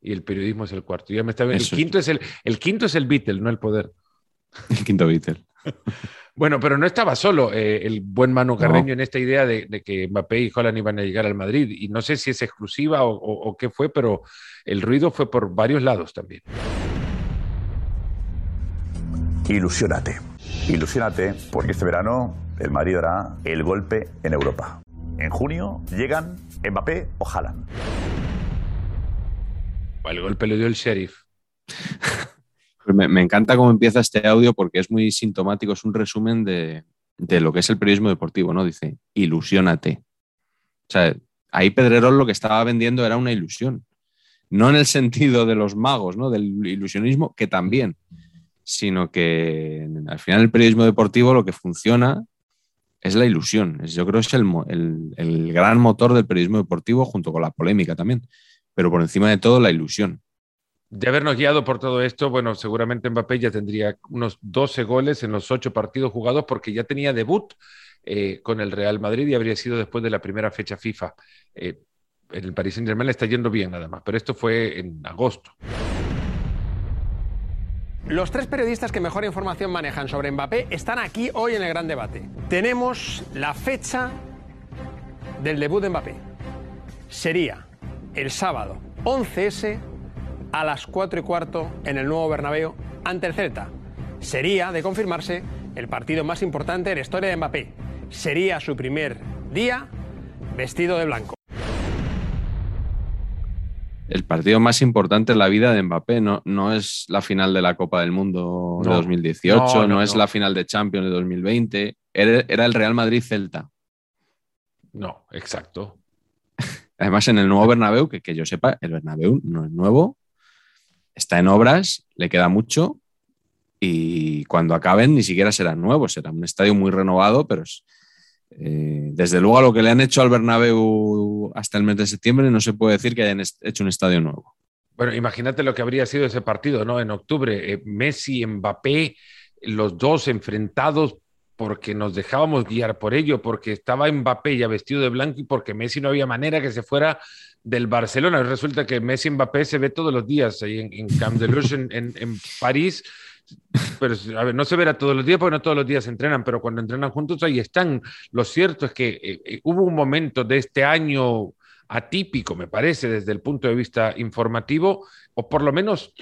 Y el periodismo es el cuarto. Ya me está, el, Eso es. quinto es el, el quinto es el Beatle, no el poder. El quinto Beatle. Bueno, pero no estaba solo eh, el buen Manu No. Carreño en esta idea de, de que Mbappé y Holland iban a llegar al Madrid. Y no sé si es exclusiva o, o- o qué fue, pero el ruido fue por varios lados también. Ilusionate. Ilusiónate, porque este verano el Madrid dará el golpe en Europa. En junio llegan Mbappé o Haaland. El golpe lo dio el sheriff. Me, encanta cómo empieza este audio porque es muy sintomático, es un resumen de, de lo que es el periodismo deportivo, ¿no? Dice, ilusiónate. O sea, ahí Pedrerol lo que estaba vendiendo era una ilusión. No en el sentido de los magos, ¿no? Del ilusionismo, que también, sino que al final el periodismo deportivo lo que funciona es la ilusión. Yo creo que es el, el- el gran motor del periodismo deportivo junto con la polémica también. Pero por encima de todo, la ilusión. De habernos guiado por todo esto, bueno, seguramente Mbappé ya tendría unos 12 goles en los ocho partidos jugados porque ya tenía debut eh, con el Real Madrid y habría sido después de la primera fecha FIFA. Eh, en el Paris Saint Germain le está yendo bien nada más, pero esto fue en agosto. Los tres periodistas que mejor información manejan sobre Mbappé están aquí hoy en el gran debate. Tenemos la fecha del debut de Mbappé. Sería el sábado 11S a las 4 y cuarto en el nuevo Bernabéu ante el Celta. Sería, de confirmarse, el partido más importante de la historia de Mbappé. Sería su primer día vestido de blanco. El partido más importante en la vida de Mbappé no, no es la final de la Copa del Mundo de No. 2018, No, no, no, es no. la final de Champions de 2020, era, era el Real Madrid-Celta. No, exacto. Además, en el nuevo Bernabéu, que, que yo sepa, el Bernabéu no es nuevo, está en obras, le queda mucho y cuando acaben ni siquiera será nuevo, será un estadio muy renovado, pero eh, desde luego a lo que le han hecho al Bernabéu hasta el mes de septiembre no se puede decir que hayan hecho un estadio nuevo. Bueno, imagínate lo que habría sido ese partido, ¿no? En octubre, eh, Messi, Mbappé, los dos enfrentados porque nos dejábamos guiar por ello, porque estaba Mbappé ya vestido de blanco y porque Messi no había manera que se fuera del Barcelona. Resulta que Messi Mbappé se ve todos los días ahí en, en Camp de Luz, en, en- en París. Pero, a ver, no se verá todos los días porque no todos los días entrenan, pero cuando entrenan juntos ahí están. Lo cierto es que eh, eh, hubo un momento de este año atípico, me parece, desde el punto de vista informativo, o por lo menos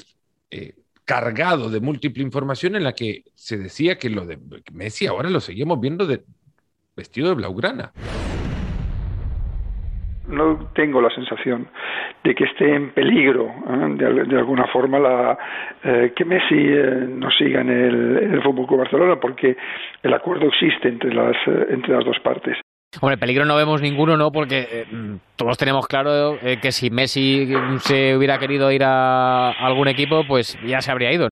eh, cargado de múltiple información en la que se decía que lo de Messi ahora lo seguimos viendo de vestido de blaugrana. No tengo la sensación de que esté en peligro ¿eh? de, al- de alguna forma la, eh, que Messi eh, no siga en el, en el Fútbol Club Barcelona porque el acuerdo existe entre las eh, entre las dos partes. Hombre, peligro no vemos ninguno, ¿no? Porque eh, todos tenemos claro eh, que si Messi se hubiera querido ir a algún equipo, pues ya se habría ido.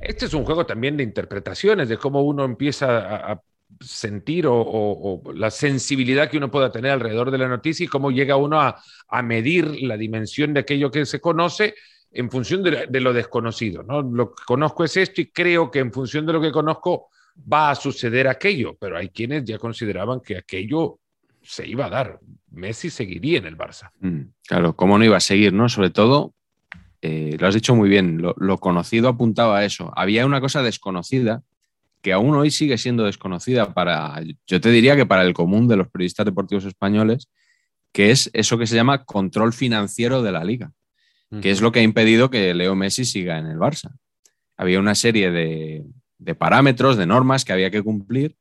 Este es un juego también de interpretaciones, de cómo uno empieza a, a sentir o, la sensibilidad que uno pueda tener alrededor de la noticia y cómo llega uno a, medir la dimensión de aquello que se conoce en función de, lo desconocido. ¿no? Lo que conozco es esto y creo que en función de lo que conozco va a suceder aquello, pero hay quienes ya consideraban que aquello se iba a dar. Messi seguiría en el Barça. Mm, Claro, cómo no iba a seguir, ¿no? Sobre todo, eh, lo has dicho muy bien, lo conocido apuntaba a eso. Había una cosa desconocida que aún hoy sigue siendo desconocida para, yo te diría que para el común de los periodistas deportivos españoles, que es eso que se llama control financiero de la liga, que es lo que ha impedido que Leo Messi siga en el Barça. Había una serie de, de parámetros, de normas que había que cumplir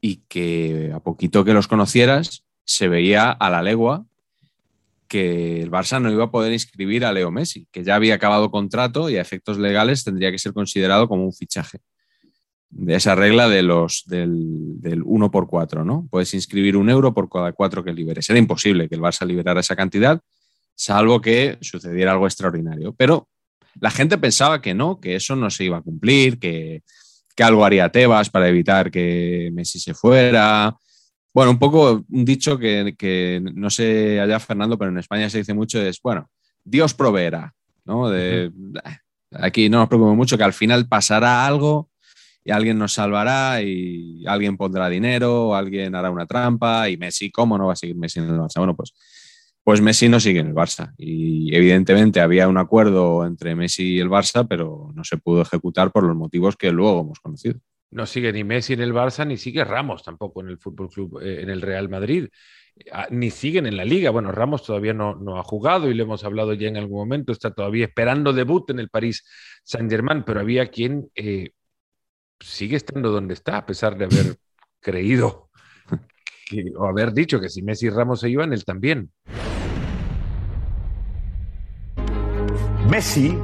y que a poquito que los conocieras se veía a la legua que el Barça no iba a poder inscribir a Leo Messi, que ya había acabado contrato y a efectos legales tendría que ser considerado como un fichaje. De esa regla de los, del, del 1 por 4, ¿no? Puedes inscribir un euro por cada cuatro que liberes. Era imposible que el Barça liberara esa cantidad, salvo que sucediera algo extraordinario. Pero la gente pensaba que no, que eso no se iba a cumplir, que, que algo haría Tebas para evitar que Messi se fuera. Bueno, un poco un dicho que, que no sé allá, Fernando, pero en España se dice mucho, es, bueno, Dios proveerá, ¿no? De, Aquí no nos preocupemos mucho, que al final pasará algo y alguien nos salvará y alguien pondrá dinero, alguien hará una trampa y Messi, ¿cómo no va a seguir Messi en el Barça? Bueno, pues, pues Messi no sigue en el Barça y evidentemente había un acuerdo entre Messi y el Barça, pero no se pudo ejecutar por los motivos que luego hemos conocido. No sigue ni Messi en el Barça, ni sigue Ramos tampoco en el Fútbol Club, eh, en el Real Madrid. ah, ni siguen en la liga. Bueno, Ramos todavía no, no, ha jugado y lo hemos hablado ya en algún momento, está todavía esperando debut en el París Saint-Germain, pero había quien eh, sigue estando donde está, a pesar de haber creído o haber dicho que si Messi y Ramos se iban, él también. Messi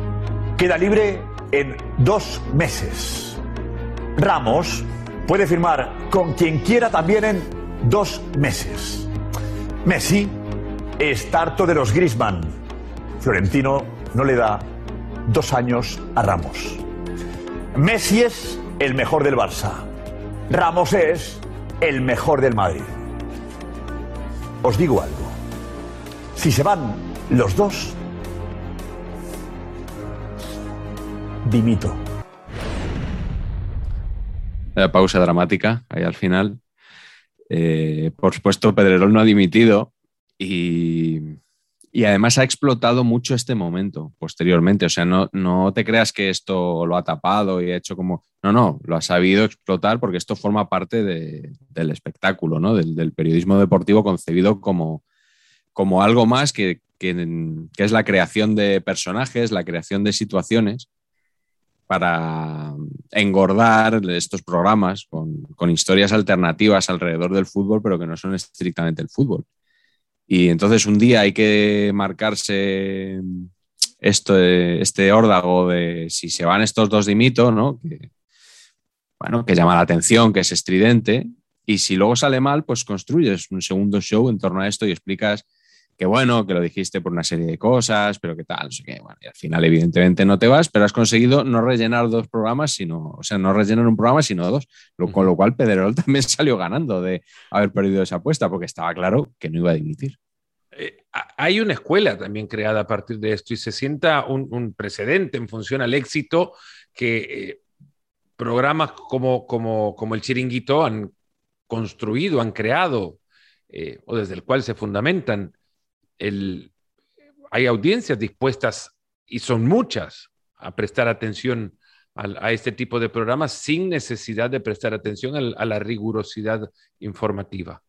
queda libre en dos meses. Ramos puede firmar con quien quiera también en dos meses. Messi está harto de los Grisman. Florentino no le da dos años a Ramos. Messi es el mejor del Barça. Ramos es el mejor del Madrid. Os digo algo. Si se van los dos, dimito. La pausa dramática ahí al final. Eh, por supuesto, Pedrerol no ha dimitido y, y, además ha explotado mucho este momento posteriormente. O sea, no, no te creas que esto lo ha tapado y ha hecho como. No, no, lo ha sabido explotar porque esto forma parte de, del espectáculo, ¿no? Del, periodismo deportivo concebido como, como algo más que, que, es la creación de personajes, la creación de situaciones para engordar estos programas con, historias alternativas alrededor del fútbol, pero que no son estrictamente el fútbol. Y entonces un día hay que marcarse esto, este órdago de si se van estos dos dimitos, ¿no? Que, bueno, que llama la atención, que es estridente, y si luego sale mal, pues construyes un segundo show en torno a esto y explicas que bueno, que lo dijiste por una serie de cosas, pero qué tal, no sé qué. Bueno, y al final, evidentemente, no te vas, pero has conseguido no rellenar dos programas, sino, o sea, no rellenar un programa, sino dos, lo, con lo cual Pedrerol también salió ganando de haber perdido esa apuesta, porque estaba claro que no iba a dimitir. Eh, hay una escuela también creada a partir de esto y se sienta un, un precedente en función al éxito que eh, programas como, como, como el Chiringuito han construido, han creado, eh, o desde el cual se fundamentan hay audiencias dispuestas, y son muchas, a prestar atención a, este tipo de programas sin necesidad de prestar atención a, la rigurosidad informativa.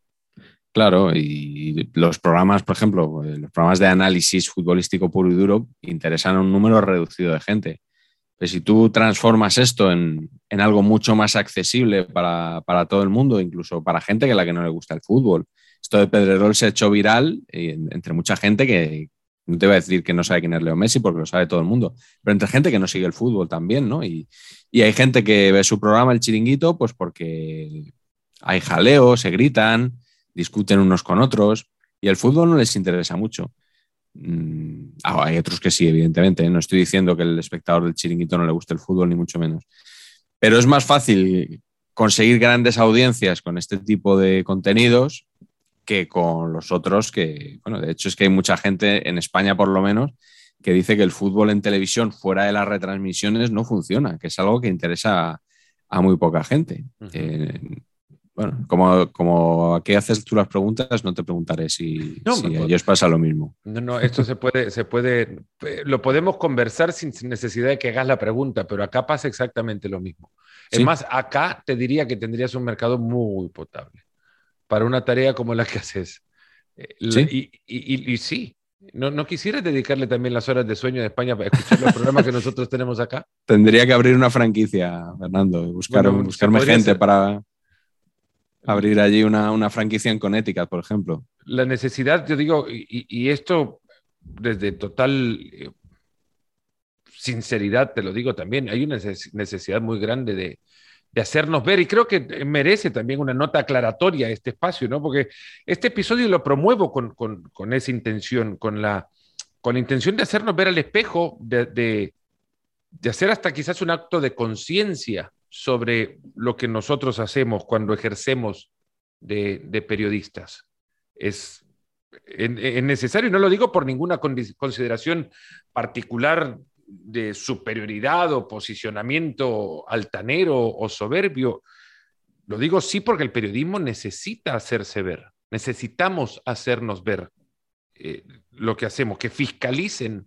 Claro, y los programas, por ejemplo, los programas de análisis futbolístico puro y duro interesan a un número reducido de gente. Pero si tú transformas esto en, en algo mucho más accesible para, para, todo el mundo, incluso para gente que a la que no le gusta el fútbol, esto de Pedrerol se ha hecho viral entre mucha gente que no te voy a decir que no sabe quién es Leo Messi porque lo sabe todo el mundo, pero entre gente que no sigue el fútbol también, ¿no? Y, y hay gente que ve su programa, el chiringuito, pues porque hay jaleo, se gritan, discuten unos con otros y el fútbol no les interesa mucho. Mm, ah, hay otros que sí, evidentemente. ¿eh? No estoy diciendo que el espectador del chiringuito no le guste el fútbol, ni mucho menos. Pero es más fácil conseguir grandes audiencias con este tipo de contenidos que con los otros que, bueno, de hecho es que hay mucha gente en España por lo menos que dice que el fútbol en televisión fuera de las retransmisiones no funciona, que es algo que interesa a, muy poca gente. Uh -huh. eh, bueno, como, como aquí haces tú las preguntas, no te preguntaré si, no, si a ellos pasa lo mismo. No, no, esto se puede, se puede, lo podemos conversar sin necesidad de que hagas la pregunta, pero acá pasa exactamente lo mismo. Es ¿Sí? más, acá te diría que tendrías un mercado muy potable para una tarea como la que haces. Eh, ¿Sí? Y, y, y, y, sí, ¿No, ¿No quisieras dedicarle también las horas de sueño de España para escuchar los programas que nosotros tenemos acá? Tendría que abrir una franquicia, Fernando, buscar, bueno, buscarme gente ser. para abrir allí una, una, franquicia en Connecticut, por ejemplo. La necesidad, yo digo, y, y esto desde total eh, sinceridad te lo digo también, hay una necesidad muy grande de, de hacernos ver y creo que merece también una nota aclaratoria este espacio, ¿no? Porque este episodio lo promuevo con, con, esa intención, con la, con la intención de hacernos ver al espejo, de, de, hacer hasta quizás un acto de conciencia sobre lo que nosotros hacemos cuando ejercemos de, periodistas. Es, es, necesario, no lo digo por ninguna consideración particular de superioridad o posicionamiento altanero o soberbio. Lo digo sí porque el periodismo necesita hacerse ver, necesitamos hacernos ver eh, lo que hacemos, que fiscalicen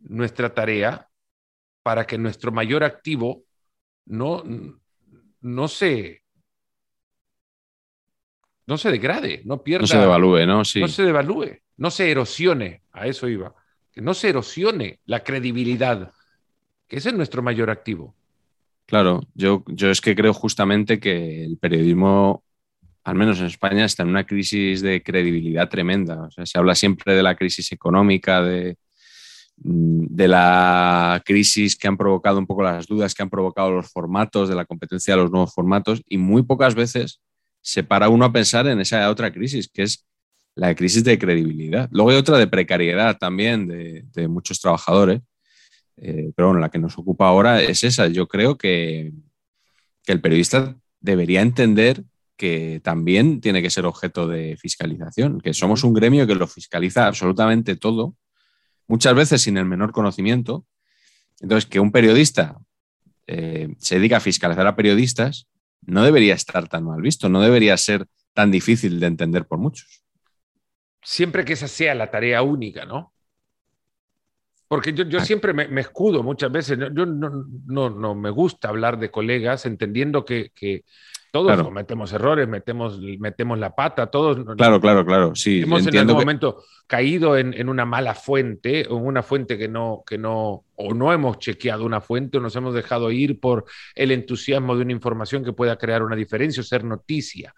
nuestra tarea para que nuestro mayor activo no, no se no se degrade, no pierda. No se devalúe, ¿no? Sí. No se devalúe, no se erosione, a eso iba. Que no se erosione la credibilidad, que ese es nuestro mayor activo. Claro, yo, yo es que creo justamente que el periodismo, al menos en España, está en una crisis de credibilidad tremenda. O sea, se habla siempre de la crisis económica, de, de la crisis que han provocado un poco las dudas que han provocado los formatos, de la competencia de los nuevos formatos, y muy pocas veces se para uno a pensar en esa otra crisis, que es la crisis de credibilidad. Luego hay otra de precariedad también de, de muchos trabajadores eh, pero bueno, la que nos ocupa ahora es esa. Yo creo que, que el periodista debería entender que también tiene que ser objeto de fiscalización, que somos un gremio que lo fiscaliza absolutamente todo, muchas veces sin el menor conocimiento. Entonces, que un periodista eh, se dedica a fiscalizar a periodistas no debería estar tan mal visto, no debería ser tan difícil de entender por muchos. Siempre que esa sea la tarea única, ¿no? Porque yo, yo siempre me, me, escudo muchas veces, yo no, no, no, me gusta hablar de colegas entendiendo que, que todos claro. cometemos errores, metemos, metemos la pata, todos. Claro, claro, claro, sí. Hemos en algún que... momento caído en, en, una mala fuente, en una fuente que no, que no, o no hemos chequeado una fuente, o nos hemos dejado ir por el entusiasmo de una información que pueda crear una diferencia o ser noticia.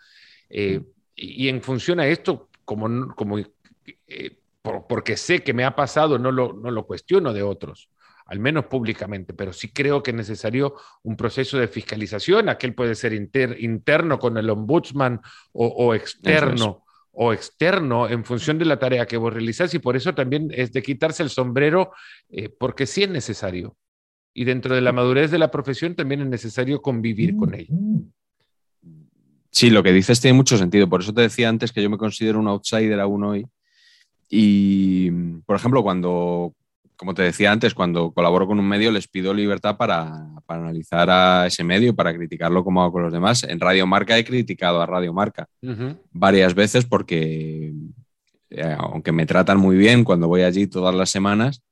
Eh, y, y, en función a esto, como, como eh, por, porque sé que me ha pasado, no lo, no lo cuestiono de otros, al menos públicamente, pero sí creo que es necesario un proceso de fiscalización, aquel puede ser inter, interno con el ombudsman o, o externo. o externo en función de la tarea que vos realizás y por eso también es de quitarse el sombrero eh, porque sí es necesario. Y dentro de la madurez de la profesión también es necesario convivir con ella. Sí, lo que dices tiene mucho sentido. Por eso te decía antes que yo me considero un outsider aún hoy y, por ejemplo, cuando, como te decía antes, cuando colaboro con un medio, les pido libertad para, para, analizar a ese medio, para criticarlo como hago con los demás. En Radio Marca he criticado a Radio Marca uh -huh. varias veces porque, eh, aunque me tratan muy bien cuando voy allí todas las semanas,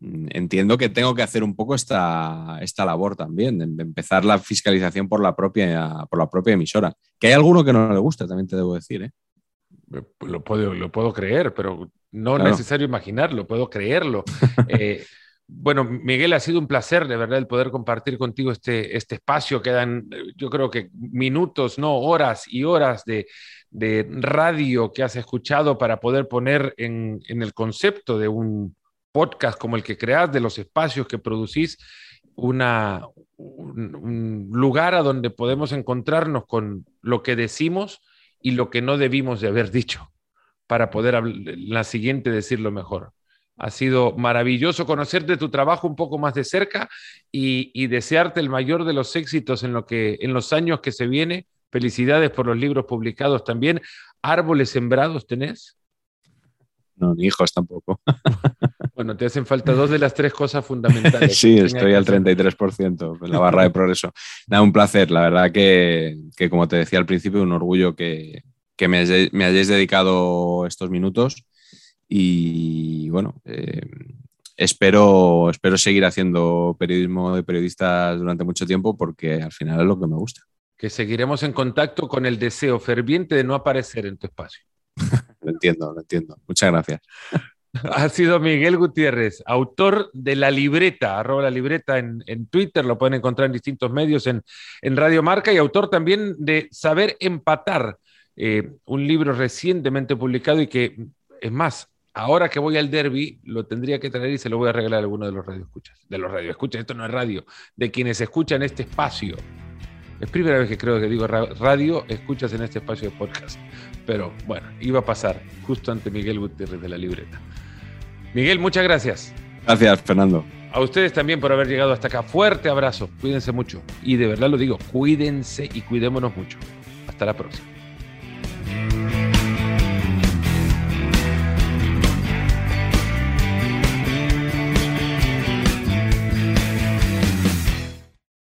entiendo que tengo que hacer un poco esta, esta labor también, de, empezar la fiscalización por la, propia, por la propia emisora. Que hay alguno que no le gusta, también te debo decir, ¿eh? lo puedo, lo puedo creer, pero no claro. necesario imaginarlo, puedo creerlo. eh, bueno, Miguel, ha sido un placer, de verdad, el poder compartir contigo este, este espacio. Quedan, yo creo que minutos, no horas y horas de, de radio que has escuchado para poder poner en, en, el concepto de un podcast como el que creas, de los espacios que producís, una, un, lugar a donde podemos encontrarnos con lo que decimos y lo que no debimos de haber dicho para poder la siguiente decirlo mejor. Ha sido maravilloso conocerte tu trabajo un poco más de cerca y, y, desearte el mayor de los éxitos en, lo que, en los años que se viene. Felicidades por los libros publicados también. ¿Árboles sembrados tenés? No, ni hijos tampoco. Bueno, te hacen falta dos de las tres cosas fundamentales. sí, estoy al 33% en la barra de progreso. Nada, un placer. La verdad que, que, como te decía al principio, un orgullo que, que me, hayáis, me, hayáis dedicado estos minutos. Y bueno, eh, espero, espero seguir haciendo periodismo de periodistas durante mucho tiempo porque al final es lo que me gusta. Que seguiremos en contacto con el deseo ferviente de no aparecer en tu espacio. entiendo, lo entiendo. Muchas gracias. Ha sido Miguel Gutiérrez, autor de La Libreta, arroba la libreta en, en Twitter, lo pueden encontrar en distintos medios en, en Radio Marca y autor también de Saber Empatar, eh, un libro recientemente publicado y que, es más, ahora que voy al derby, lo tendría que traer y se lo voy a regalar a alguno de los radioescuchas. De los radioescuchas, esto no es radio, de quienes escuchan este espacio. Es primera vez que creo que digo radio, escuchas en este espacio de podcast. Pero bueno, iba a pasar justo ante Miguel Gutiérrez de la libreta. Miguel, muchas gracias. Gracias, Fernando. A ustedes también por haber llegado hasta acá. Fuerte abrazo. Cuídense mucho. Y de verdad lo digo, cuídense y cuidémonos mucho. Hasta la próxima.